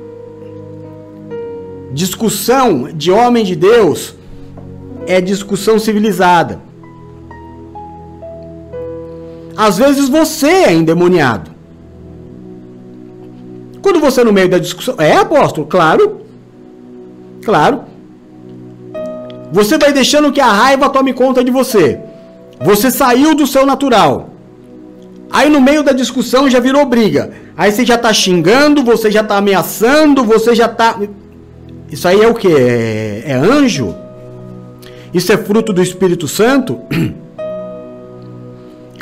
Discussão de homem de Deus é discussão civilizada. Às vezes você é endemoniado. Quando você no meio da discussão. É, apóstolo? Claro. Claro. Você vai deixando que a raiva tome conta de você. Você saiu do seu natural. Aí no meio da discussão já virou briga. Aí você já tá xingando, você já tá ameaçando, você já tá. Isso aí é o que? É, é anjo? Isso é fruto do Espírito Santo?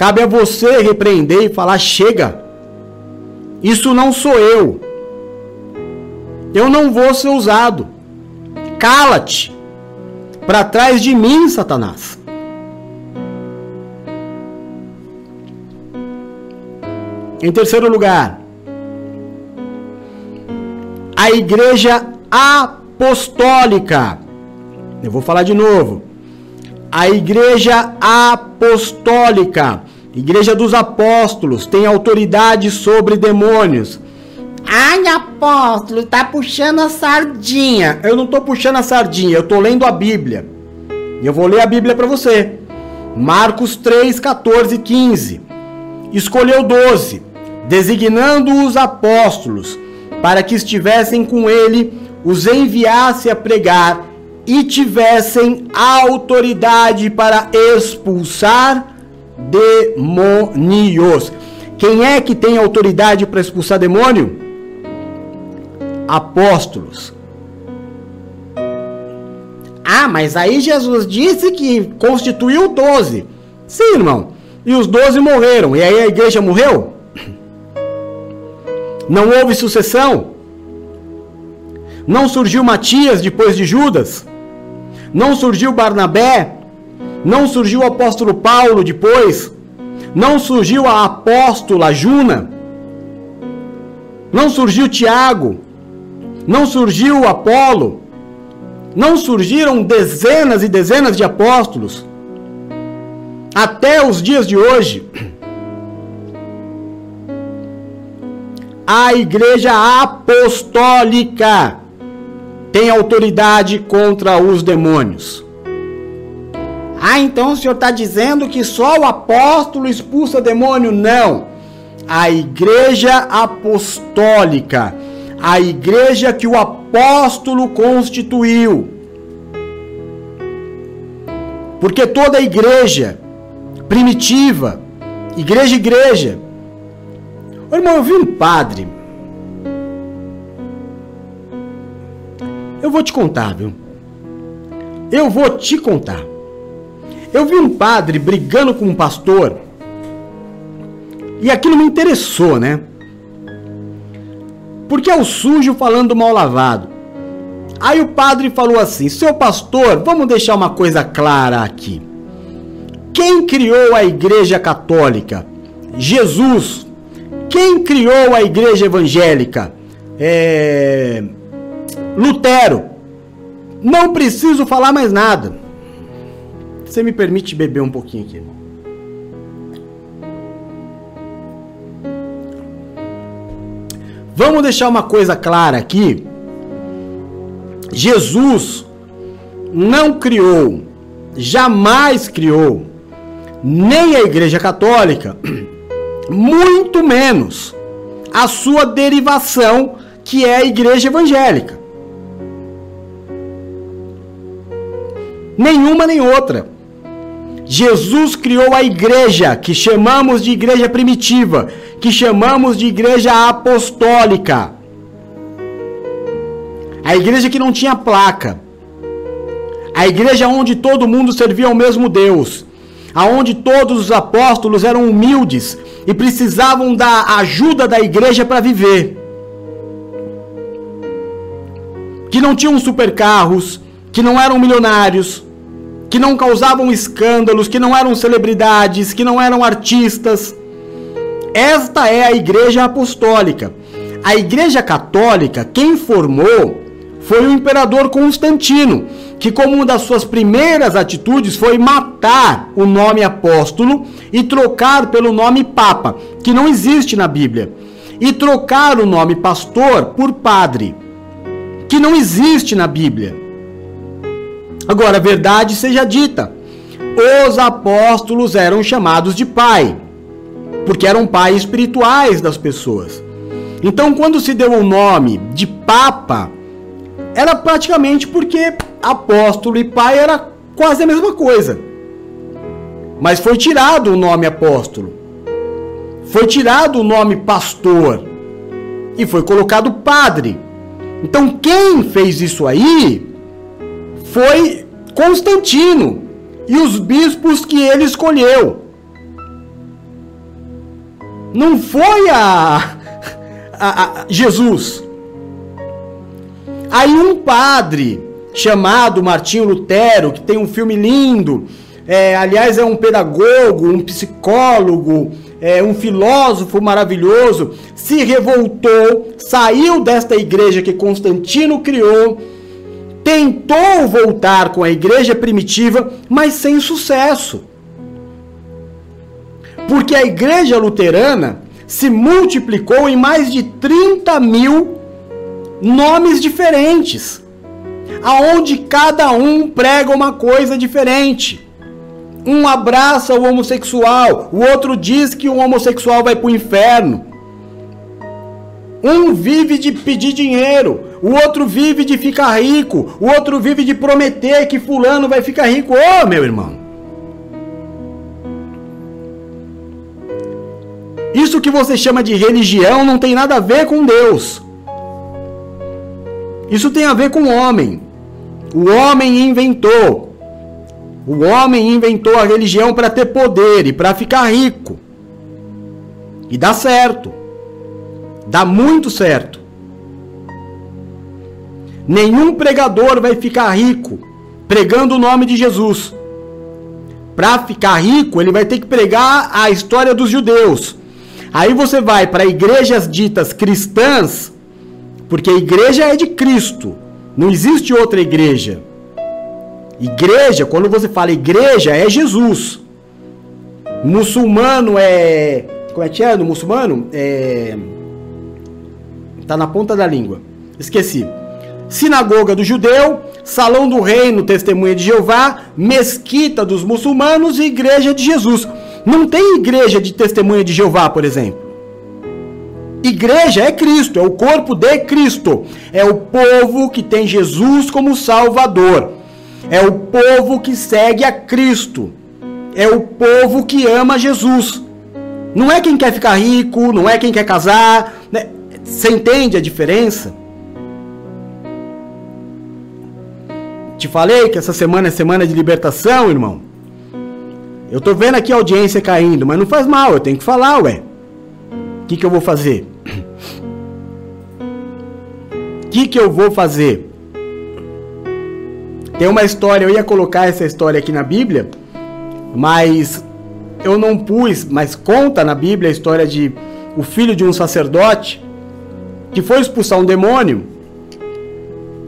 Cabe a você repreender e falar: chega. Isso não sou eu. Eu não vou ser usado. Cala-te. Para trás de mim, Satanás. Em terceiro lugar, a igreja apostólica. Eu vou falar de novo. A igreja apostólica, igreja dos apóstolos, tem autoridade sobre demônios. Ai, apóstolo, tá puxando a sardinha. Eu não tô puxando a sardinha, eu tô lendo a Bíblia. E eu vou ler a Bíblia para você. Marcos 3, 14 e 15. Escolheu doze, designando os apóstolos, para que estivessem com ele, os enviasse a pregar e tivessem autoridade para expulsar demônios. Quem é que tem autoridade para expulsar demônio? Apóstolos. Ah, mas aí Jesus disse que constituiu doze. Sim, irmão. E os doze morreram. E aí a igreja morreu? Não houve sucessão? Não surgiu Matias depois de Judas? Não surgiu Barnabé? Não surgiu o apóstolo Paulo depois? Não surgiu a apóstola Juna? Não surgiu Tiago? Não surgiu Apolo? Não surgiram dezenas e dezenas de apóstolos? Até os dias de hoje. A igreja apostólica tem autoridade contra os demônios. Ah, então o senhor está dizendo que só o apóstolo expulsa demônio? Não. A igreja apostólica, a igreja que o apóstolo constituiu. Porque toda igreja primitiva, igreja igreja. Ô, irmão, eu vi um padre Eu vou te contar, viu? Eu vou te contar. Eu vi um padre brigando com um pastor e aquilo me interessou, né? Porque é o sujo falando mal lavado. Aí o padre falou assim: Seu pastor, vamos deixar uma coisa clara aqui. Quem criou a igreja católica? Jesus. Quem criou a igreja evangélica? É. Lutero. Não preciso falar mais nada. Você me permite beber um pouquinho aqui? Vamos deixar uma coisa clara aqui. Jesus não criou, jamais criou, nem a Igreja Católica, muito menos a sua derivação, que é a Igreja Evangélica. Nenhuma nem outra. Jesus criou a igreja, que chamamos de igreja primitiva, que chamamos de igreja apostólica. A igreja que não tinha placa. A igreja onde todo mundo servia ao mesmo Deus. Aonde todos os apóstolos eram humildes e precisavam da ajuda da igreja para viver. Que não tinham supercarros, que não eram milionários, que não causavam escândalos, que não eram celebridades, que não eram artistas. Esta é a Igreja Apostólica. A Igreja Católica, quem formou foi o imperador Constantino, que, como uma das suas primeiras atitudes, foi matar o nome apóstolo e trocar pelo nome papa, que não existe na Bíblia, e trocar o nome pastor por padre, que não existe na Bíblia. Agora, verdade seja dita: os apóstolos eram chamados de pai, porque eram pais espirituais das pessoas. Então, quando se deu o nome de Papa, era praticamente porque apóstolo e pai era quase a mesma coisa. Mas foi tirado o nome apóstolo, foi tirado o nome pastor e foi colocado padre. Então, quem fez isso aí foi Constantino e os bispos que ele escolheu. Não foi a a, a Jesus. Aí um padre chamado Martinho Lutero, que tem um filme lindo, é, aliás é um pedagogo, um psicólogo, é, um filósofo maravilhoso, se revoltou, saiu desta igreja que Constantino criou, tentou voltar com a igreja primitiva, mas sem sucesso. Porque a igreja luterana se multiplicou em mais de 30 mil nomes diferentes, aonde cada um prega uma coisa diferente. Um abraça o homossexual, o outro diz que o homossexual vai para o inferno. Um vive de pedir dinheiro, o outro vive de ficar rico, o outro vive de prometer que fulano vai ficar rico. Ô, oh, meu irmão! Isso que você chama de religião não tem nada a ver com Deus. Isso tem a ver com o homem. O homem inventou. O homem inventou a religião para ter poder e para ficar rico. E dá certo. Dá muito certo. Nenhum pregador vai ficar rico pregando o nome de Jesus. Para ficar rico, ele vai ter que pregar a história dos judeus Aí você vai para igrejas ditas cristãs, porque a igreja é de Cristo, não existe outra igreja. Igreja, quando você fala igreja, é Jesus. Muçulmano é. Como é que é no muçulmano? É. Tá na ponta da língua. Esqueci. Sinagoga do judeu, salão do reino, testemunha de Jeová, mesquita dos muçulmanos e igreja de Jesus. Não tem igreja de testemunha de Jeová, por exemplo. Igreja é Cristo, é o corpo de Cristo. É o povo que tem Jesus como Salvador. É o povo que segue a Cristo. É o povo que ama Jesus. Não é quem quer ficar rico, não é quem quer casar. Né? Você entende a diferença? Te falei que essa semana é semana de libertação, irmão. Eu tô vendo aqui a audiência caindo, mas não faz mal, eu tenho que falar, ué. O que, que eu vou fazer? O que, que eu vou fazer? Tem uma história, eu ia colocar essa história aqui na Bíblia, mas eu não pus, mas conta na Bíblia a história de o filho de um sacerdote que foi expulsar um demônio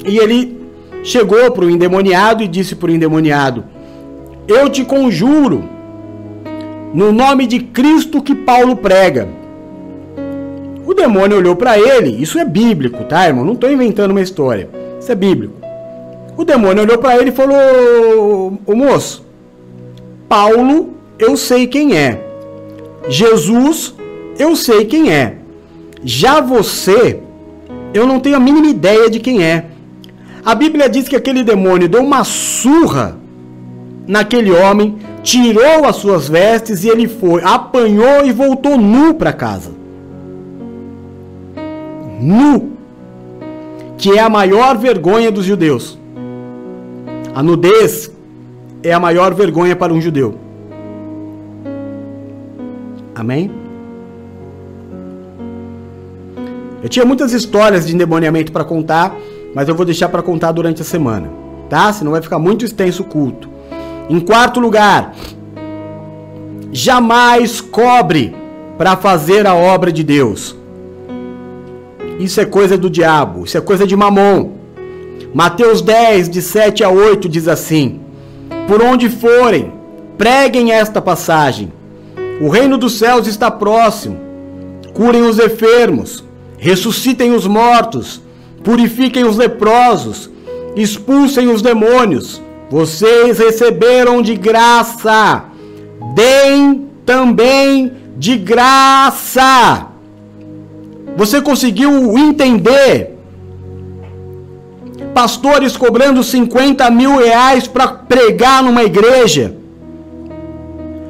e ele chegou para o endemoniado e disse para o endemoniado: Eu te conjuro no nome de Cristo que Paulo prega. O demônio olhou para ele, isso é bíblico, tá, irmão? Não estou inventando uma história. Isso é bíblico. O demônio olhou para ele e falou: Ô moço, Paulo, eu sei quem é. Jesus, eu sei quem é. Já você, eu não tenho a mínima ideia de quem é. A Bíblia diz que aquele demônio deu uma surra naquele homem, tirou as suas vestes e ele foi, apanhou e voltou nu para casa. Nu, que é a maior vergonha dos judeus. A nudez é a maior vergonha para um judeu. Amém? Eu tinha muitas histórias de endemoniamento para contar, mas eu vou deixar para contar durante a semana, tá? Senão vai ficar muito extenso o culto. Em quarto lugar, jamais cobre para fazer a obra de Deus. Isso é coisa do diabo, isso é coisa de mamon. Mateus 10, de 7 a 8 diz assim: Por onde forem, preguem esta passagem. O reino dos céus está próximo. Curem os enfermos, ressuscitem os mortos, purifiquem os leprosos, expulsem os demônios. Vocês receberam de graça, deem também de graça. Você conseguiu entender? Pastores cobrando 50 mil reais para pregar numa igreja.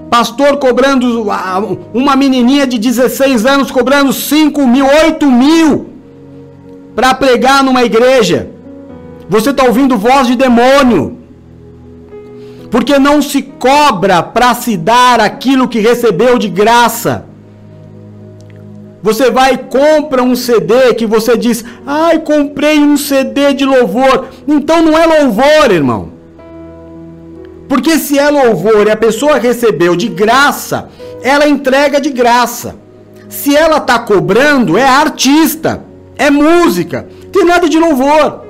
Pastor cobrando, uma menininha de 16 anos cobrando 5 mil, 8 mil para pregar numa igreja. Você está ouvindo voz de demônio. Porque não se cobra para se dar aquilo que recebeu de graça. Você vai e compra um CD que você diz: "Ai, comprei um CD de louvor". Então não é louvor, irmão. Porque se é louvor e a pessoa recebeu de graça, ela entrega de graça. Se ela está cobrando, é artista, é música, tem nada de louvor.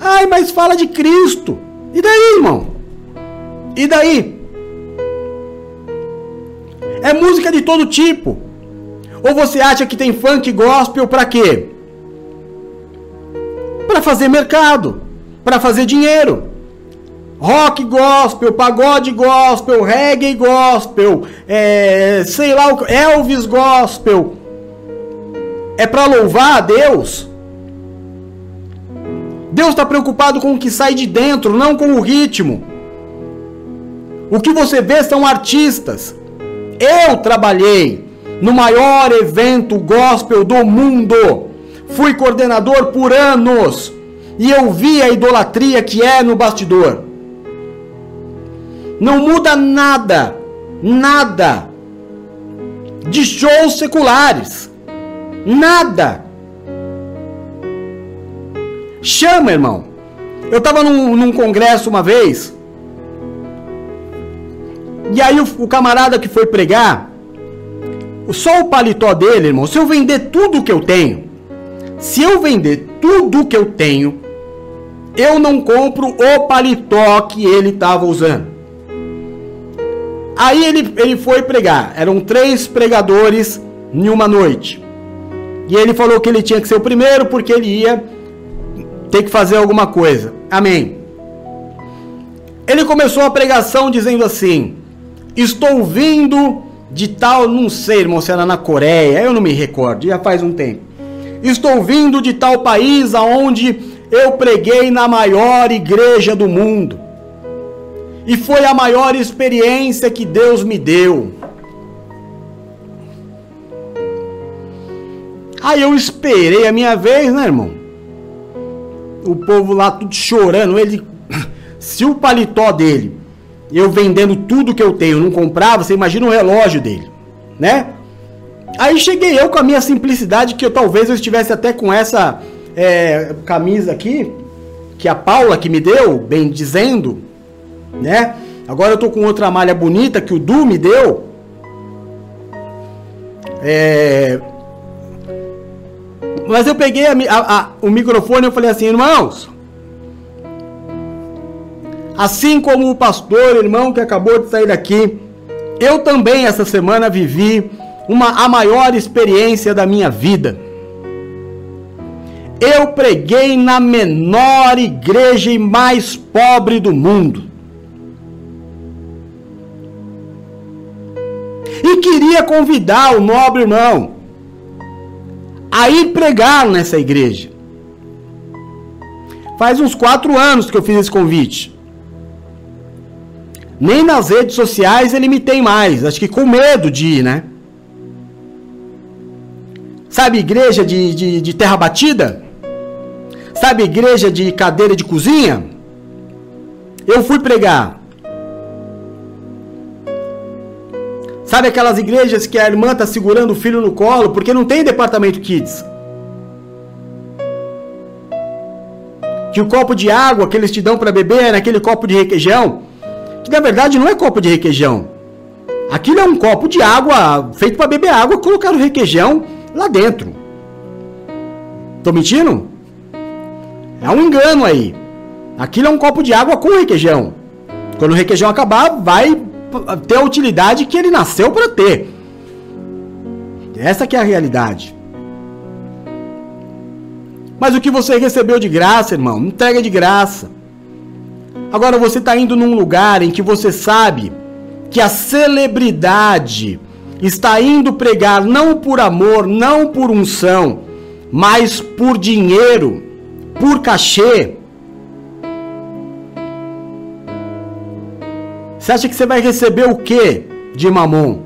Ai, mas fala de Cristo. E daí, irmão? E daí? É música de todo tipo. Ou você acha que tem funk gospel para quê? Para fazer mercado, para fazer dinheiro. Rock gospel, pagode gospel, reggae gospel, é, sei lá, Elvis gospel. É para louvar a Deus? Deus está preocupado com o que sai de dentro, não com o ritmo. O que você vê são artistas. Eu trabalhei no maior evento gospel do mundo. Fui coordenador por anos e eu vi a idolatria que é no bastidor. Não muda nada, nada de shows seculares. Nada. Chama, irmão. Eu tava num, num congresso uma vez. E aí o, o, camarada que foi pregar, só o paletó dele, irmão, se eu vender tudo que eu tenho, se eu vender tudo que eu tenho, eu não compro o paletó que ele tava usando. Aí ele, ele foi pregar. Eram três pregadores em uma noite. E ele falou que ele tinha que ser o primeiro porque ele ia ter que fazer alguma coisa. Amém. Ele começou a pregação dizendo assim: Estou vindo de tal, não sei, irmão, se era na Coreia, eu não me recordo, já faz um tempo. Estou vindo de tal país aonde eu preguei na maior igreja do mundo. E foi a maior experiência que Deus me deu. Aí eu esperei a minha vez, né, irmão? O povo lá tudo chorando. Ele, se o paletó dele, eu vendendo tudo que eu tenho, não comprava, você imagina o relógio dele, né? Aí cheguei eu com a minha simplicidade, que eu talvez eu estivesse até com essa é, camisa aqui, que a Paula que me deu, bem dizendo, né? Agora eu tô com outra malha bonita que o Du me deu. É... Mas eu peguei a, a, a, o microfone e falei assim, irmãos. Assim como o pastor, irmão que acabou de sair daqui, eu também essa semana vivi uma a maior experiência da minha vida. Eu preguei na menor igreja e mais pobre do mundo. e queria convidar o nobre irmão a ir pregar nessa igreja. Faz uns quatro anos que eu fiz esse convite. Nem nas redes sociais ele me tem mais. Acho que com medo de ir, né? Sabe igreja de, de, de terra batida? Sabe igreja de cadeira de cozinha? Eu fui pregar. Sabe aquelas igrejas que a irmã está segurando o filho no colo porque não tem departamento kids? Que o copo de água que eles te dão para beber é naquele copo de requeijão, que na verdade não é copo de requeijão. Aquilo é um copo de água feito para beber água, colocar o requeijão lá dentro. Tô mentindo? É um engano aí. Aquilo é um copo de água com requeijão. Quando o requeijão acabar, vai ter a utilidade que ele nasceu para ter. Essa que é a realidade. Mas o que você recebeu de graça, irmão, entrega de graça. Agora você está indo num lugar em que você sabe que a celebridade está indo pregar não por amor, não por unção, mas por dinheiro, por cachê. Você acha que você vai receber o que de mamon?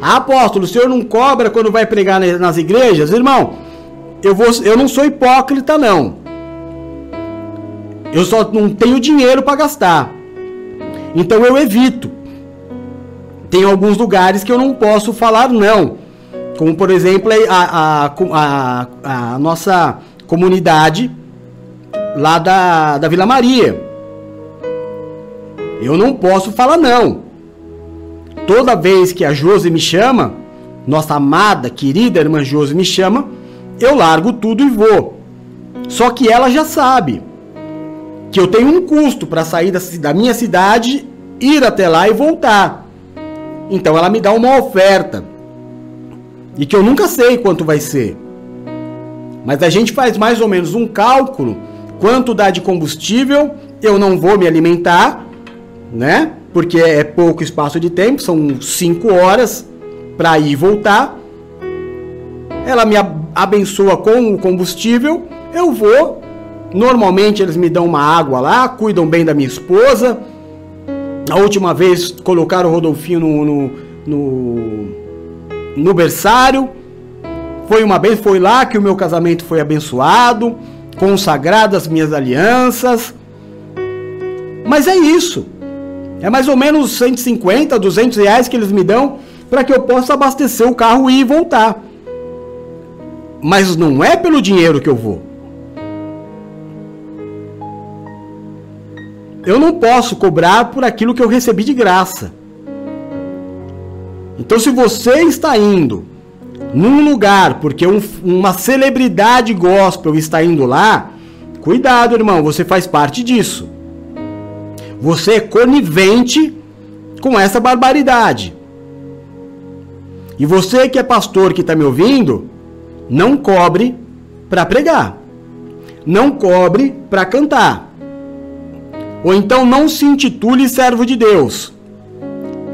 Ah, apóstolo, o senhor não cobra quando vai pregar nas igrejas? Irmão, eu, vou, eu não sou hipócrita, não. Eu só não tenho dinheiro para gastar. Então eu evito. Tem alguns lugares que eu não posso falar não. Como, por exemplo, a, a, a, a nossa comunidade lá da, da Vila Maria. Eu não posso falar não. Toda vez que a Josi me chama, nossa amada, querida irmã Josi me chama, eu largo tudo e vou. Só que ela já sabe que eu tenho um custo para sair da, minha cidade, ir até lá e voltar. Então ela me dá uma oferta. E que eu nunca sei quanto vai ser. Mas a gente faz mais ou menos um cálculo quanto dá de combustível, eu não vou me alimentar, né? Porque é pouco espaço de tempo, são 5 horas para ir e voltar. Ela me abençoa com o combustível, eu vou. Normalmente eles me dão uma água lá, cuidam bem da minha esposa. A última vez colocaram o Rodolfinho no, no, no, no berçário. Foi uma vez, foi lá que o meu casamento foi abençoado, consagradas minhas alianças. Mas é isso. É mais ou menos 150, 200 reais que eles me dão para que eu possa abastecer o carro e voltar. Mas não é pelo dinheiro que eu vou. Eu não posso cobrar por aquilo que eu recebi de graça. Então, se você está indo num lugar porque um, uma celebridade gospel está indo lá, cuidado, irmão, você faz parte disso. Você é conivente com essa barbaridade. E você que é pastor que está me ouvindo, não cobre para pregar. Não cobre para cantar. Ou então não se intitule servo de Deus.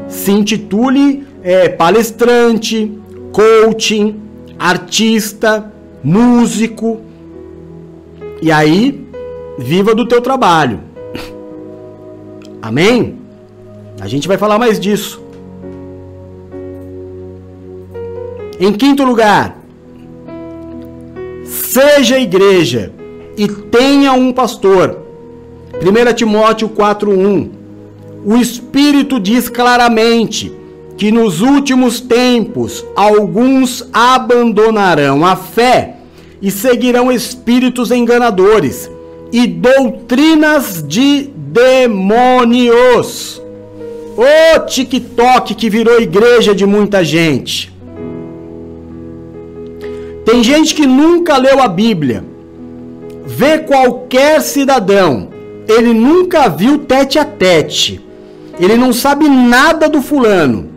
Se intitule é, palestrante, coaching, artista, músico. E aí, viva do teu trabalho. Amém? A gente vai falar mais disso. Em quinto lugar, seja igreja e tenha um pastor. 1 Timóteo 4:1. O Espírito diz claramente que nos últimos tempos alguns abandonarão a fé e seguirão espíritos enganadores e doutrinas de demônios. O TikTok que virou igreja de muita gente. Tem gente que nunca leu a Bíblia. Vê qualquer cidadão, ele nunca viu tete a tete. Ele não sabe nada do fulano.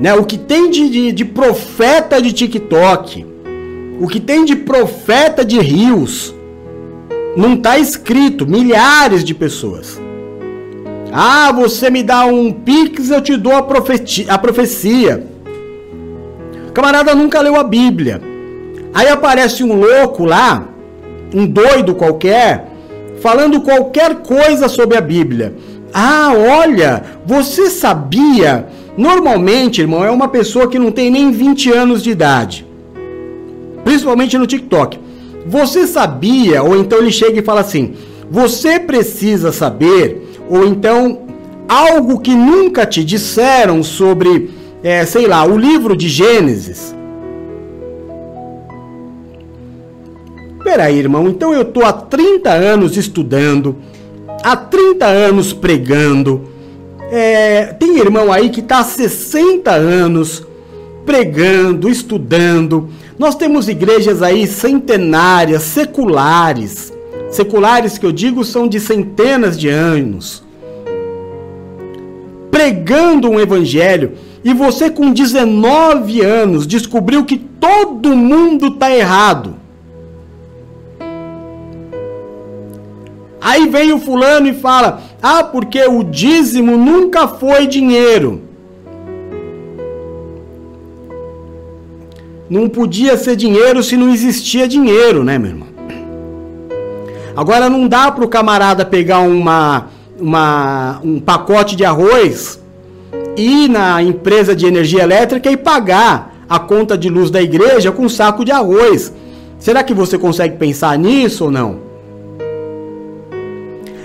Né? O que tem de, de, de profeta de TikTok, o que tem de profeta de rios, não está escrito, milhares de pessoas. Ah, você me dá um pix, eu te dou a, profecia. A profecia. O camarada nunca leu a Bíblia. Aí aparece um louco lá, um doido qualquer, falando qualquer coisa sobre a Bíblia. Ah, olha, você sabia? Normalmente, irmão, é uma pessoa que não tem nem 20 anos de idade. Principalmente no TikTok. Você sabia? Ou então ele chega e fala assim: Você precisa saber, ou então algo que nunca te disseram sobre, é, sei lá, o livro de Gênesis. Peraí, irmão, então eu tô há 30 anos estudando, há 30 anos pregando. É, tem irmão aí que tá há 60 anos pregando, estudando, Nós temos igrejas aí centenárias, seculares. Seculares que eu digo são de centenas de anos. Pregando um evangelho e você com 19 anos descobriu que todo mundo está errado. Aí vem o fulano e fala: "Ah, porque o dízimo nunca foi dinheiro". Não podia ser dinheiro se não existia dinheiro, né, meu irmão? Agora não dá para o camarada pegar uma, uma, um pacote de arroz, ir na empresa de energia elétrica e pagar a conta de luz da igreja com um saco de arroz. Será que você consegue pensar nisso ou não?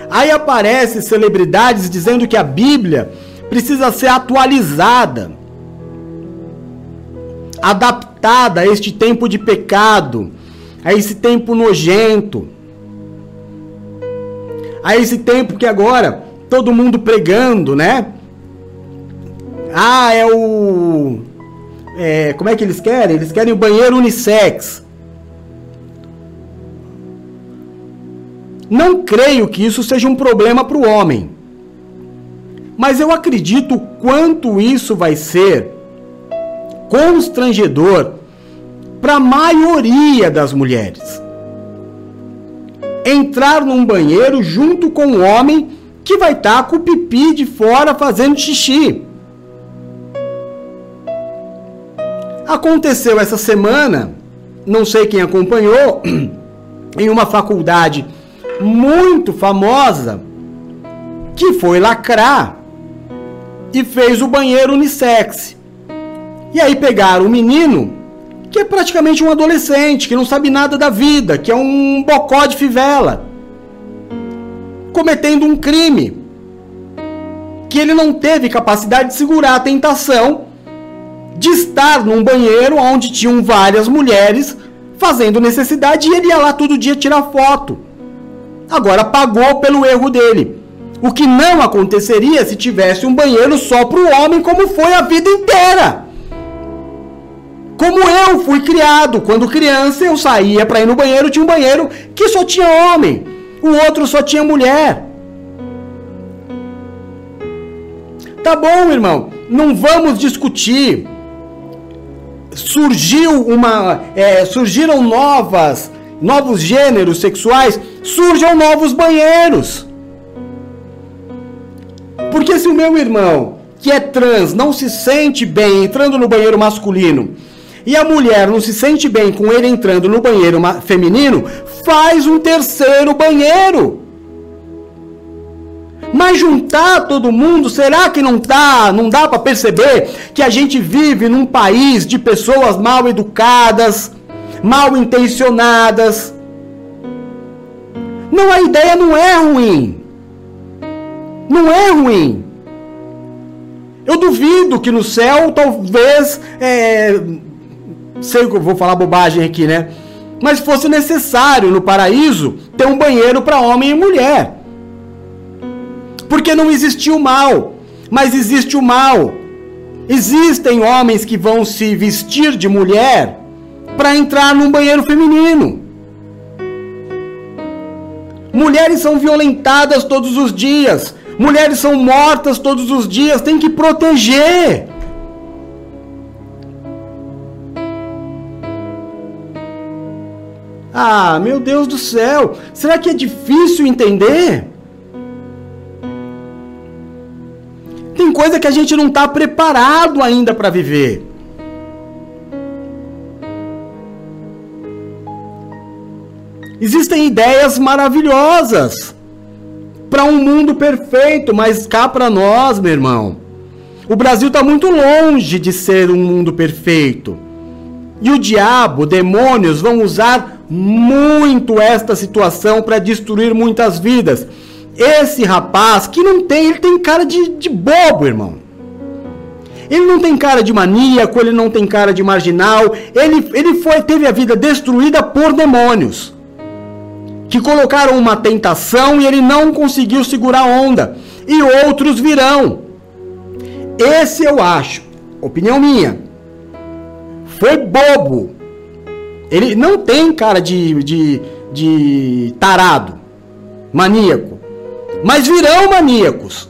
Aí aparece celebridades dizendo que a Bíblia precisa ser atualizada adaptada a este tempo de pecado, a esse tempo nojento, a esse tempo que agora todo mundo pregando, né? Ah, é o. É, como é que eles querem? Eles querem o banheiro unissex. Não creio que isso seja um problema para o homem. Mas eu acredito quanto isso vai ser constrangedor para a maioria das mulheres. Entrar num banheiro junto com um homem que vai estar tá com o pipi de fora fazendo xixi. Aconteceu essa semana, não sei quem acompanhou, em uma faculdade muito famosa que foi lacrar e fez o banheiro unissex. E aí pegaram um menino que é praticamente um adolescente, que não sabe nada da vida, que é um bocó de fivela, cometendo um crime. Que ele não teve capacidade de segurar a tentação de estar num banheiro onde tinham várias mulheres fazendo necessidade e ele ia lá todo dia tirar foto. Agora pagou pelo erro dele. O que não aconteceria se tivesse um banheiro só para o homem, como foi a vida inteira. Como eu fui criado. Quando criança, eu saía para ir no banheiro, tinha um banheiro que só tinha homem, o outro só tinha mulher. Tá bom, irmão, não vamos discutir. Surgiu uma. É, surgiram novas, novos gêneros sexuais, surjam novos banheiros. Porque se o meu irmão, que é trans, não se sente bem entrando no banheiro masculino, e a mulher não se sente bem com ele entrando no banheiro feminino, faz um terceiro banheiro. Mas juntar todo mundo, será que não tá, não dá para perceber que a gente vive num país de pessoas mal educadas, mal intencionadas? Não, a ideia não é ruim. Não é ruim. Eu duvido que no céu talvez é, sei que eu vou falar bobagem aqui, né? Mas fosse necessário no paraíso ter um banheiro para homem e mulher. Porque não existiu mal, mas existe o mal. Existem homens que vão se vestir de mulher para entrar num banheiro feminino. Mulheres são violentadas todos os dias. Mulheres são mortas todos os dias. Tem que proteger. Ah, meu Deus do céu! Será que é difícil entender? Tem coisa que a gente não está preparado ainda para viver. Existem ideias maravilhosas para um mundo perfeito, mas cá para nós, meu irmão, o Brasil está muito longe de ser um mundo perfeito. E o diabo, demônios, vão usar muito esta situação para destruir muitas vidas. Esse rapaz que não tem, ele tem cara de, de bobo, irmão. Ele não tem cara de maníaco, ele não tem cara de marginal. Ele, ele foi, teve a vida destruída por demônios que colocaram uma tentação e ele não conseguiu segurar a onda. E outros virão. Esse eu acho, opinião minha, foi bobo Ele não tem cara de, de, de tarado, maníaco. Mas virão maníacos.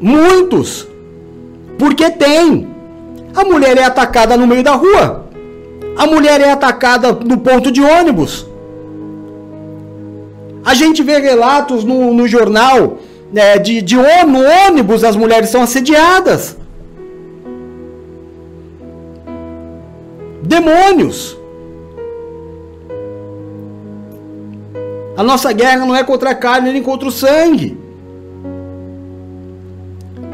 Muitos. Porque tem. A mulher é atacada no meio da rua. A mulher é atacada no ponto de ônibus. A gente vê relatos no, no jornal né, de, de ônibus as mulheres são assediadas. Demônios. A nossa guerra não é contra a carne nem contra o sangue.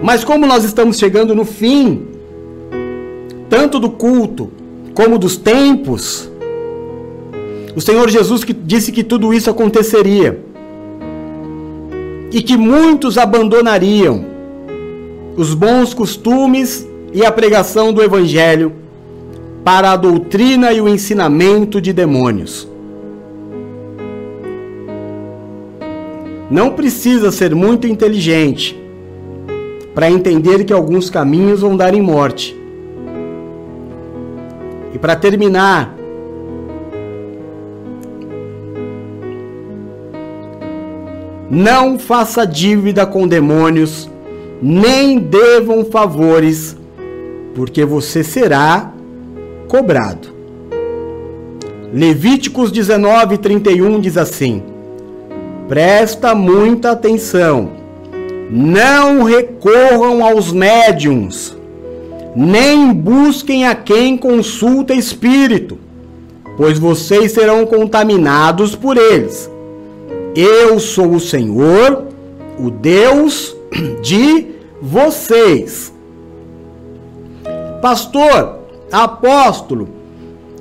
Mas como nós estamos chegando no fim, tanto do culto como dos tempos, o Senhor Jesus disse que tudo isso aconteceria e que muitos abandonariam os bons costumes e a pregação do Evangelho para a doutrina e o ensinamento de demônios. Não precisa ser muito inteligente para entender que alguns caminhos vão dar em morte. E para terminar, não faça dívida com demônios, nem devam favores, porque você será cobrado. Levíticos 19, 31 diz assim: Presta muita atenção. Não recorram aos médiums, nem busquem a quem consulta espírito, pois vocês serão contaminados por eles. Eu sou o Senhor, o Deus de vocês. Pastor, apóstolo,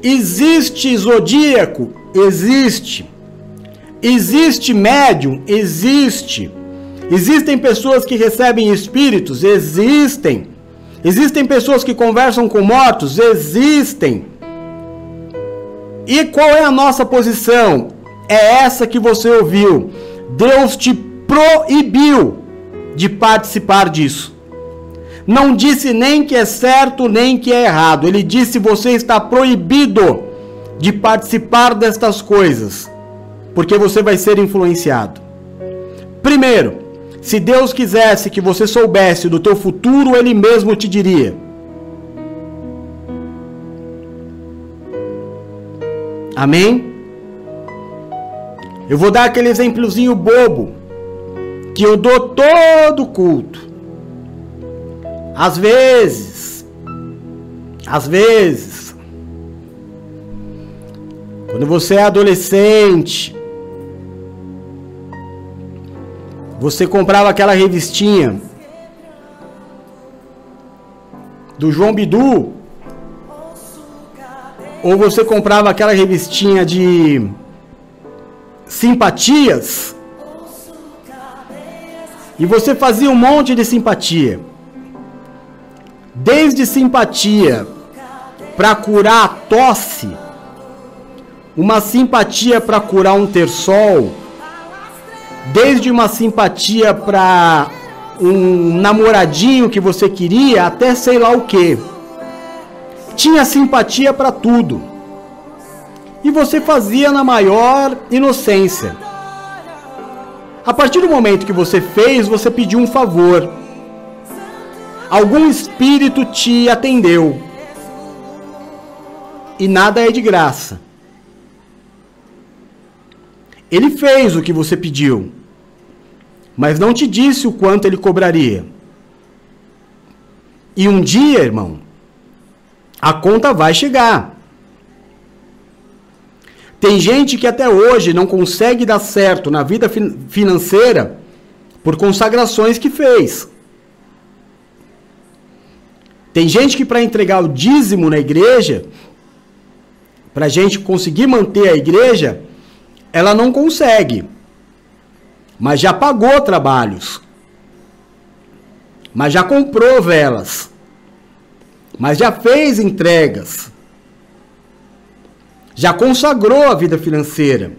existe zodíaco? Existe. Existe médium? Existe. Existem pessoas que recebem espíritos? Existem. Existem pessoas que conversam com mortos? Existem. E qual é a nossa posição? É essa que você ouviu. Deus te proibiu de participar disso. Não disse nem que é certo nem que é errado. Ele disse: você está proibido de participar destas coisas porque você vai ser influenciado. Primeiro, se Deus quisesse que você soubesse do teu futuro, ele mesmo te diria. Amém? Eu vou dar aquele exemplozinho bobo que eu dou todo culto. Às vezes, às vezes, quando você é adolescente, Você comprava aquela revistinha do João Bidu? Ou você comprava aquela revistinha de simpatias? E você fazia um monte de simpatia. Desde simpatia para curar a tosse, uma simpatia para curar um terçol, desde uma simpatia para um namoradinho que você queria até sei lá o que. Tinha simpatia para tudo. E você fazia na maior inocência. A partir do momento que você fez, você pediu um favor. Algum espírito te atendeu. E nada é de graça. Ele fez o que você pediu, mas não te disse o quanto ele cobraria. E um dia, irmão, a conta vai chegar. Tem gente que até hoje não consegue dar certo na vida financeira por consagrações que fez. Tem gente que para entregar o dízimo na igreja, para a gente conseguir manter a igreja, ela não consegue. Mas já pagou trabalhos. Mas já comprou velas. Mas já fez entregas. Já consagrou a vida financeira.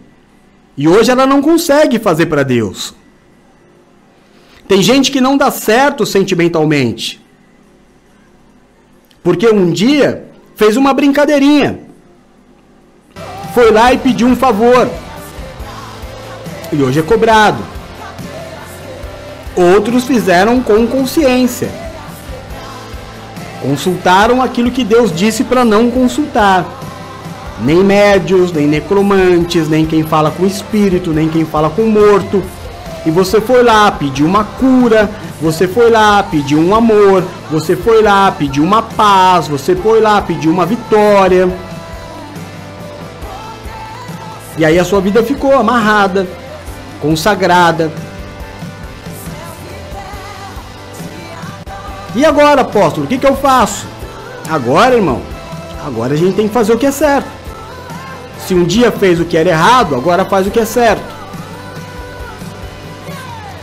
E hoje ela não consegue fazer para Deus. Tem gente que não dá certo sentimentalmente. Porque um dia fez uma brincadeirinha foi lá e pediu um favor. E hoje é cobrado. Outros fizeram com consciência. Consultaram aquilo que Deus disse para não consultar. Nem médios, nem necromantes, nem quem fala com espírito, nem quem fala com morto. E você foi lá, pediu uma cura, você foi lá, pediu um amor, você foi lá, pediu uma paz, você foi lá, pediu uma vitória. E aí a sua vida ficou amarrada, consagrada. E agora, apóstolo, o que, que eu faço? Agora, irmão, agora a gente tem que fazer o que é certo. Se um dia fez o que era errado, agora faz o que é certo.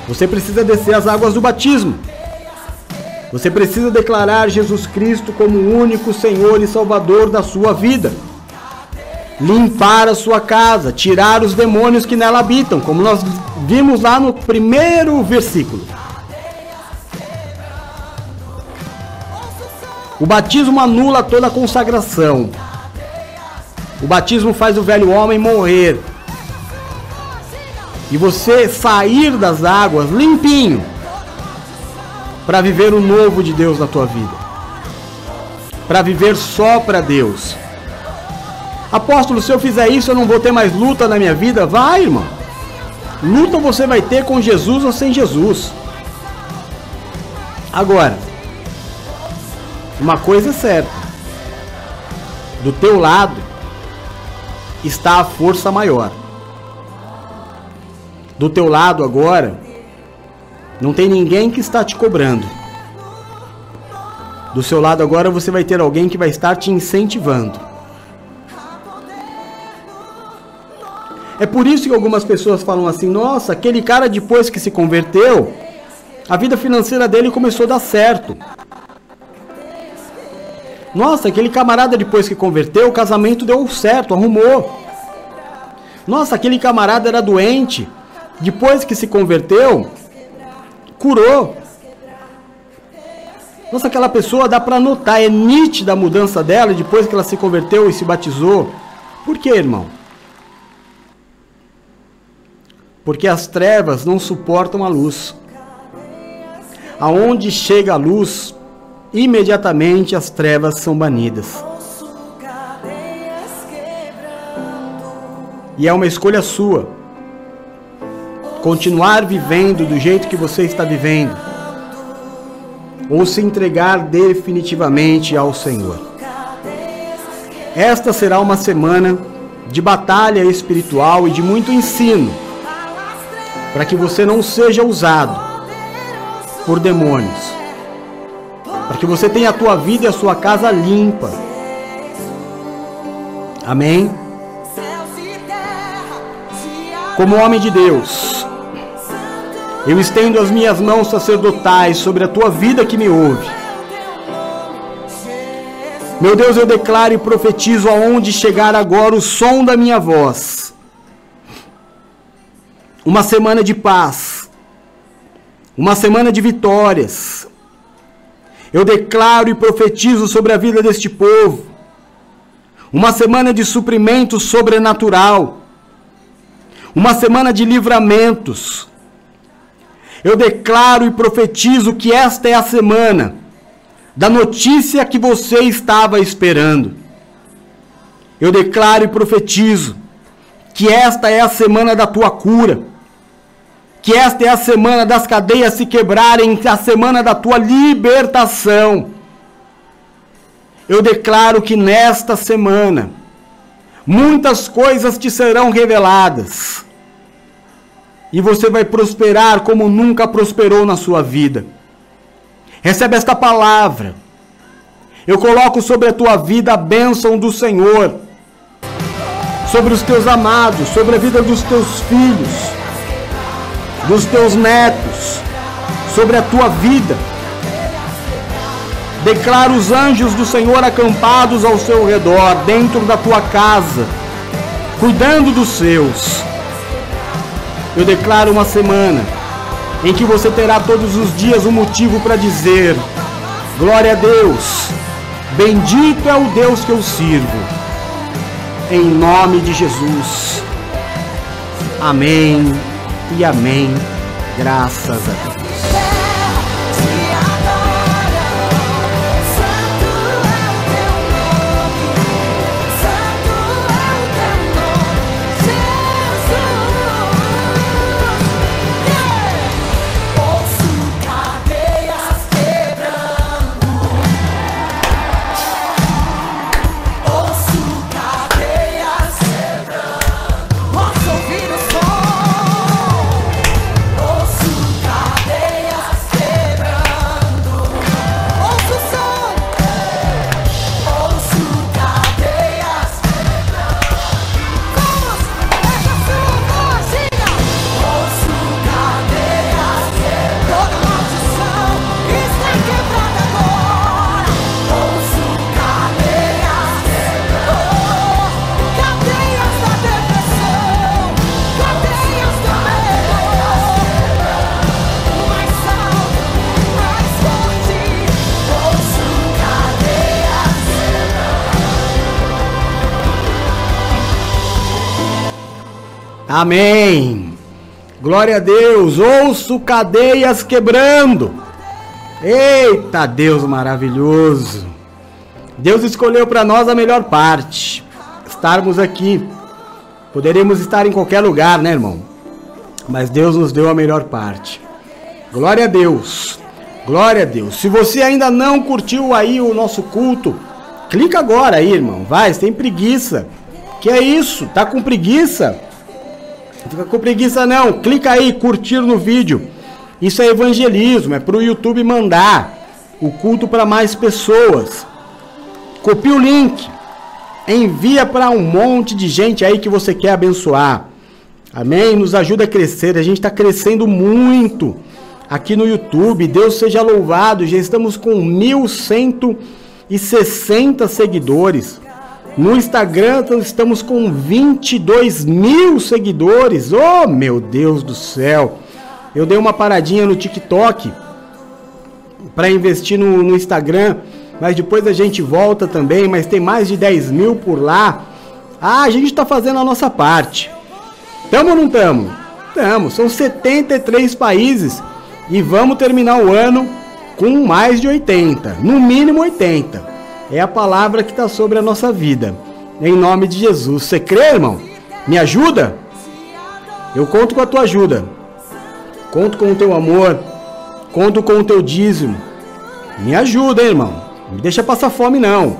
Você precisa descer as águas do batismo. Você precisa declarar Jesus Cristo como o único Senhor e Salvador da sua vida. Limpar a sua casa, tirar os demônios que nela habitam, como nós vimos lá no primeiro versículo. O batismo anula toda consagração. O batismo faz o velho homem morrer e você sair das águas limpinho para viver o novo de Deus na tua vida. Para viver só para Deus. Apóstolo, se eu fizer isso, eu não vou ter mais luta na minha vida? Vai, irmão. Luta você vai ter com Jesus ou sem Jesus. Agora, uma coisa é certa. Do teu lado está a força maior do teu lado agora, não tem ninguém que está te cobrando. Do seu lado agora você vai ter alguém que vai estar te incentivando. É por isso que algumas pessoas falam assim: nossa, aquele cara depois que se converteu, a vida financeira dele começou a dar certo. Nossa, aquele camarada depois que converteu, o casamento deu certo, arrumou. Nossa, aquele camarada era doente, depois que se converteu, curou. Nossa, aquela pessoa dá para notar, é nítida a mudança dela depois que ela se converteu e se batizou. Por quê, irmão? Porque as trevas não suportam a luz. Aonde chega a luz, imediatamente as trevas são banidas. E é uma escolha sua continuar vivendo do jeito que você está vivendo, ou se entregar definitivamente ao Senhor. Esta será uma semana de batalha espiritual e de muito ensino, para que você não seja usado por demônios, para que você tenha a tua vida e a sua casa limpa. Amém? Como homem de Deus, eu estendo as minhas mãos sacerdotais sobre a tua vida que me ouve. Meu Deus, eu declaro e profetizo aonde chegar agora o som da minha voz. Uma semana de paz. Uma semana de vitórias. Eu declaro e profetizo sobre a vida deste povo. Uma semana de suprimento sobrenatural. Uma semana de livramentos eu declaro e profetizo que esta é a semana da notícia que você estava esperando. Eu declaro e profetizo que esta é a semana da tua cura. Que esta é a semana das cadeias se quebrarem, a semana da tua libertação. Eu declaro que nesta semana muitas coisas te serão reveladas e você vai prosperar como nunca prosperou na sua vida. Recebe esta palavra. Eu coloco sobre a tua vida a bênção do Senhor, sobre os teus amados, sobre a vida dos teus filhos, dos teus netos, sobre a tua vida. Declaro os anjos do Senhor acampados ao seu redor, dentro da tua casa, cuidando dos seus eu declaro uma semana em que você terá todos os dias um motivo para dizer: Glória a Deus, bendito é o Deus que eu sirvo. em nome de Jesus. Amém e amém. Graças a Deus. Amém. Glória a Deus. Ouço cadeias quebrando. Eita Deus maravilhoso. Deus escolheu para nós a melhor parte. Estarmos aqui. Poderíamos estar em qualquer lugar, né, irmão? Mas Deus nos deu a melhor parte. Glória a Deus. Glória a Deus. Se você ainda não curtiu aí o nosso culto, clica agora aí, irmão. Vai, você tem preguiça. Que é isso? Tá com preguiça? Não fica com preguiça não. Clica aí, curtir no vídeo. Isso é evangelismo, é pro YouTube mandar o culto para mais pessoas. Copia o link. Envia para um monte de gente aí que você quer abençoar. Amém? Nos ajuda a crescer. A gente está crescendo muito aqui no YouTube. Deus seja louvado. Já estamos com 1.160 seguidores. No Instagram estamos com 22 mil seguidores. Oh, meu Deus do céu. Eu dei uma paradinha no TikTok para investir no, no Instagram, mas depois a gente volta também. Mas tem mais de 10 mil por lá. Ah, a gente está fazendo a nossa parte. Tamo ou não tamo? Tamo. São 73 países e vamos terminar o ano com mais de 80, no mínimo 80. É a palavra que está sobre a nossa vida. Em nome de Jesus. Você crê, irmão? Me ajuda? Eu conto com a tua ajuda. Conto com o teu amor. Conto com o teu dízimo. Me ajuda, hein, irmão. Não me deixa passar fome, não.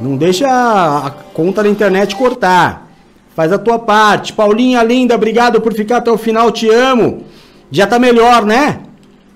Não deixa a conta da internet cortar. Faz a tua parte. Paulinha linda, obrigado por ficar até o final. Te amo. Já tá melhor, né?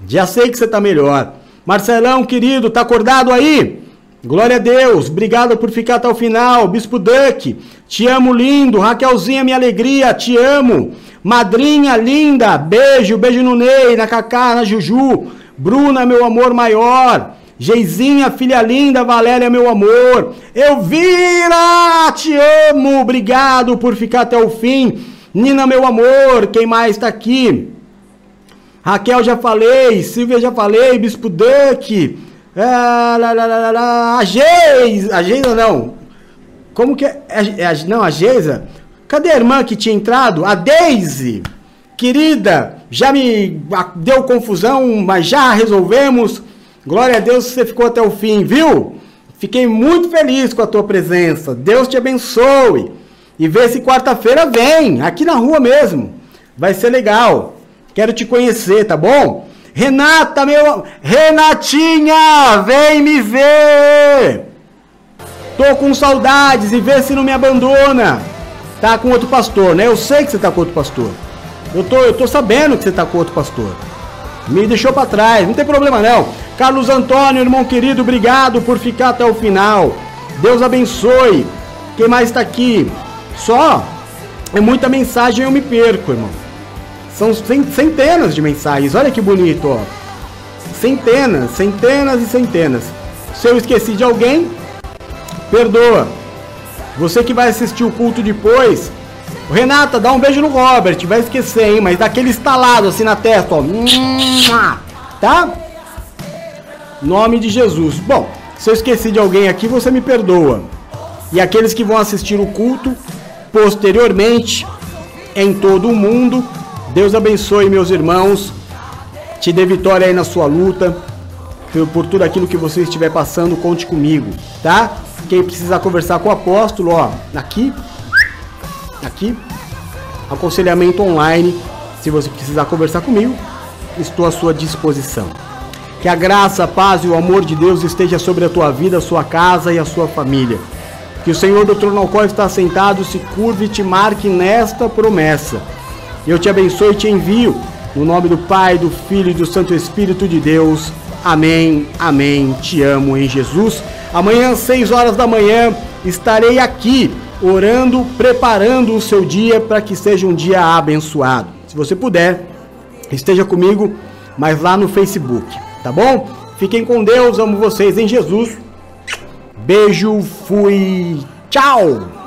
Já sei que você tá melhor. Marcelão, querido, tá acordado aí? Glória a Deus. Obrigado por ficar até o final. Bispo Duck, te amo lindo. Raquelzinha, minha alegria, te amo. Madrinha linda, beijo, beijo no Ney, na Cacá, na Juju. Bruna, meu amor maior. Geizinha, filha linda, Valéria, meu amor. Elvira, te amo. Obrigado por ficar até o fim. Nina, meu amor. Quem mais tá aqui? Raquel, já falei. Silvia, já falei. Bispo Duck. Ah, lá, lá, lá, lá, lá. A Geisa. A Geisa não. Como que é? é, é não, a Geisa. Cadê a irmã que tinha entrado? A Daisy. Querida, já me deu confusão, mas já resolvemos. Glória a Deus você ficou até o fim, viu? Fiquei muito feliz com a tua presença. Deus te abençoe. E vê se quarta-feira vem, aqui na rua mesmo. Vai ser legal. Quero te conhecer, tá bom? Renata, meu. Renatinha, vem me ver. Tô com saudades e vê se não me abandona. Tá com outro pastor, né? Eu sei que você tá com outro pastor. Eu tô, eu tô sabendo que você tá com outro pastor. Me deixou pra trás, não tem problema não. Carlos Antônio, irmão querido, obrigado por ficar até o final. Deus abençoe. Quem mais tá aqui? Só é muita mensagem eu me perco, irmão. São cen- centenas de mensagens. Olha que bonito, ó. Centenas, centenas e centenas. Se eu esqueci de alguém, perdoa. Você que vai assistir o culto depois, Renata, dá um beijo no Robert, vai esquecer, hein? Mas dá aquele estalado assim na testa, ó. Tá? Nome de Jesus. Bom, se eu esqueci de alguém aqui, você me perdoa. E aqueles que vão assistir o culto posteriormente em todo o mundo. Deus abençoe, meus irmãos. Te dê vitória aí na sua luta. Por, tudo aquilo que você estiver passando, conte comigo, tá? Quem precisar conversar com o apóstolo, ó, aqui, aqui, aconselhamento online. Se você precisar conversar comigo, estou à sua disposição. Que a graça, a paz e o amor de Deus esteja sobre a tua vida, a sua casa e a sua família. Que o Senhor do trono ao qual está sentado se curve e te marque nesta promessa. Eu te abençoe e te envio, no nome do Pai, do Filho e do Santo Espírito de Deus. Amém, amém. Te amo em Jesus. Amanhã, às 6 horas da manhã, estarei aqui orando, preparando o seu dia para que seja um dia abençoado. Se você puder, esteja comigo, mas lá no Facebook, tá bom? Fiquem com Deus, amo vocês em Jesus. Beijo, fui, tchau!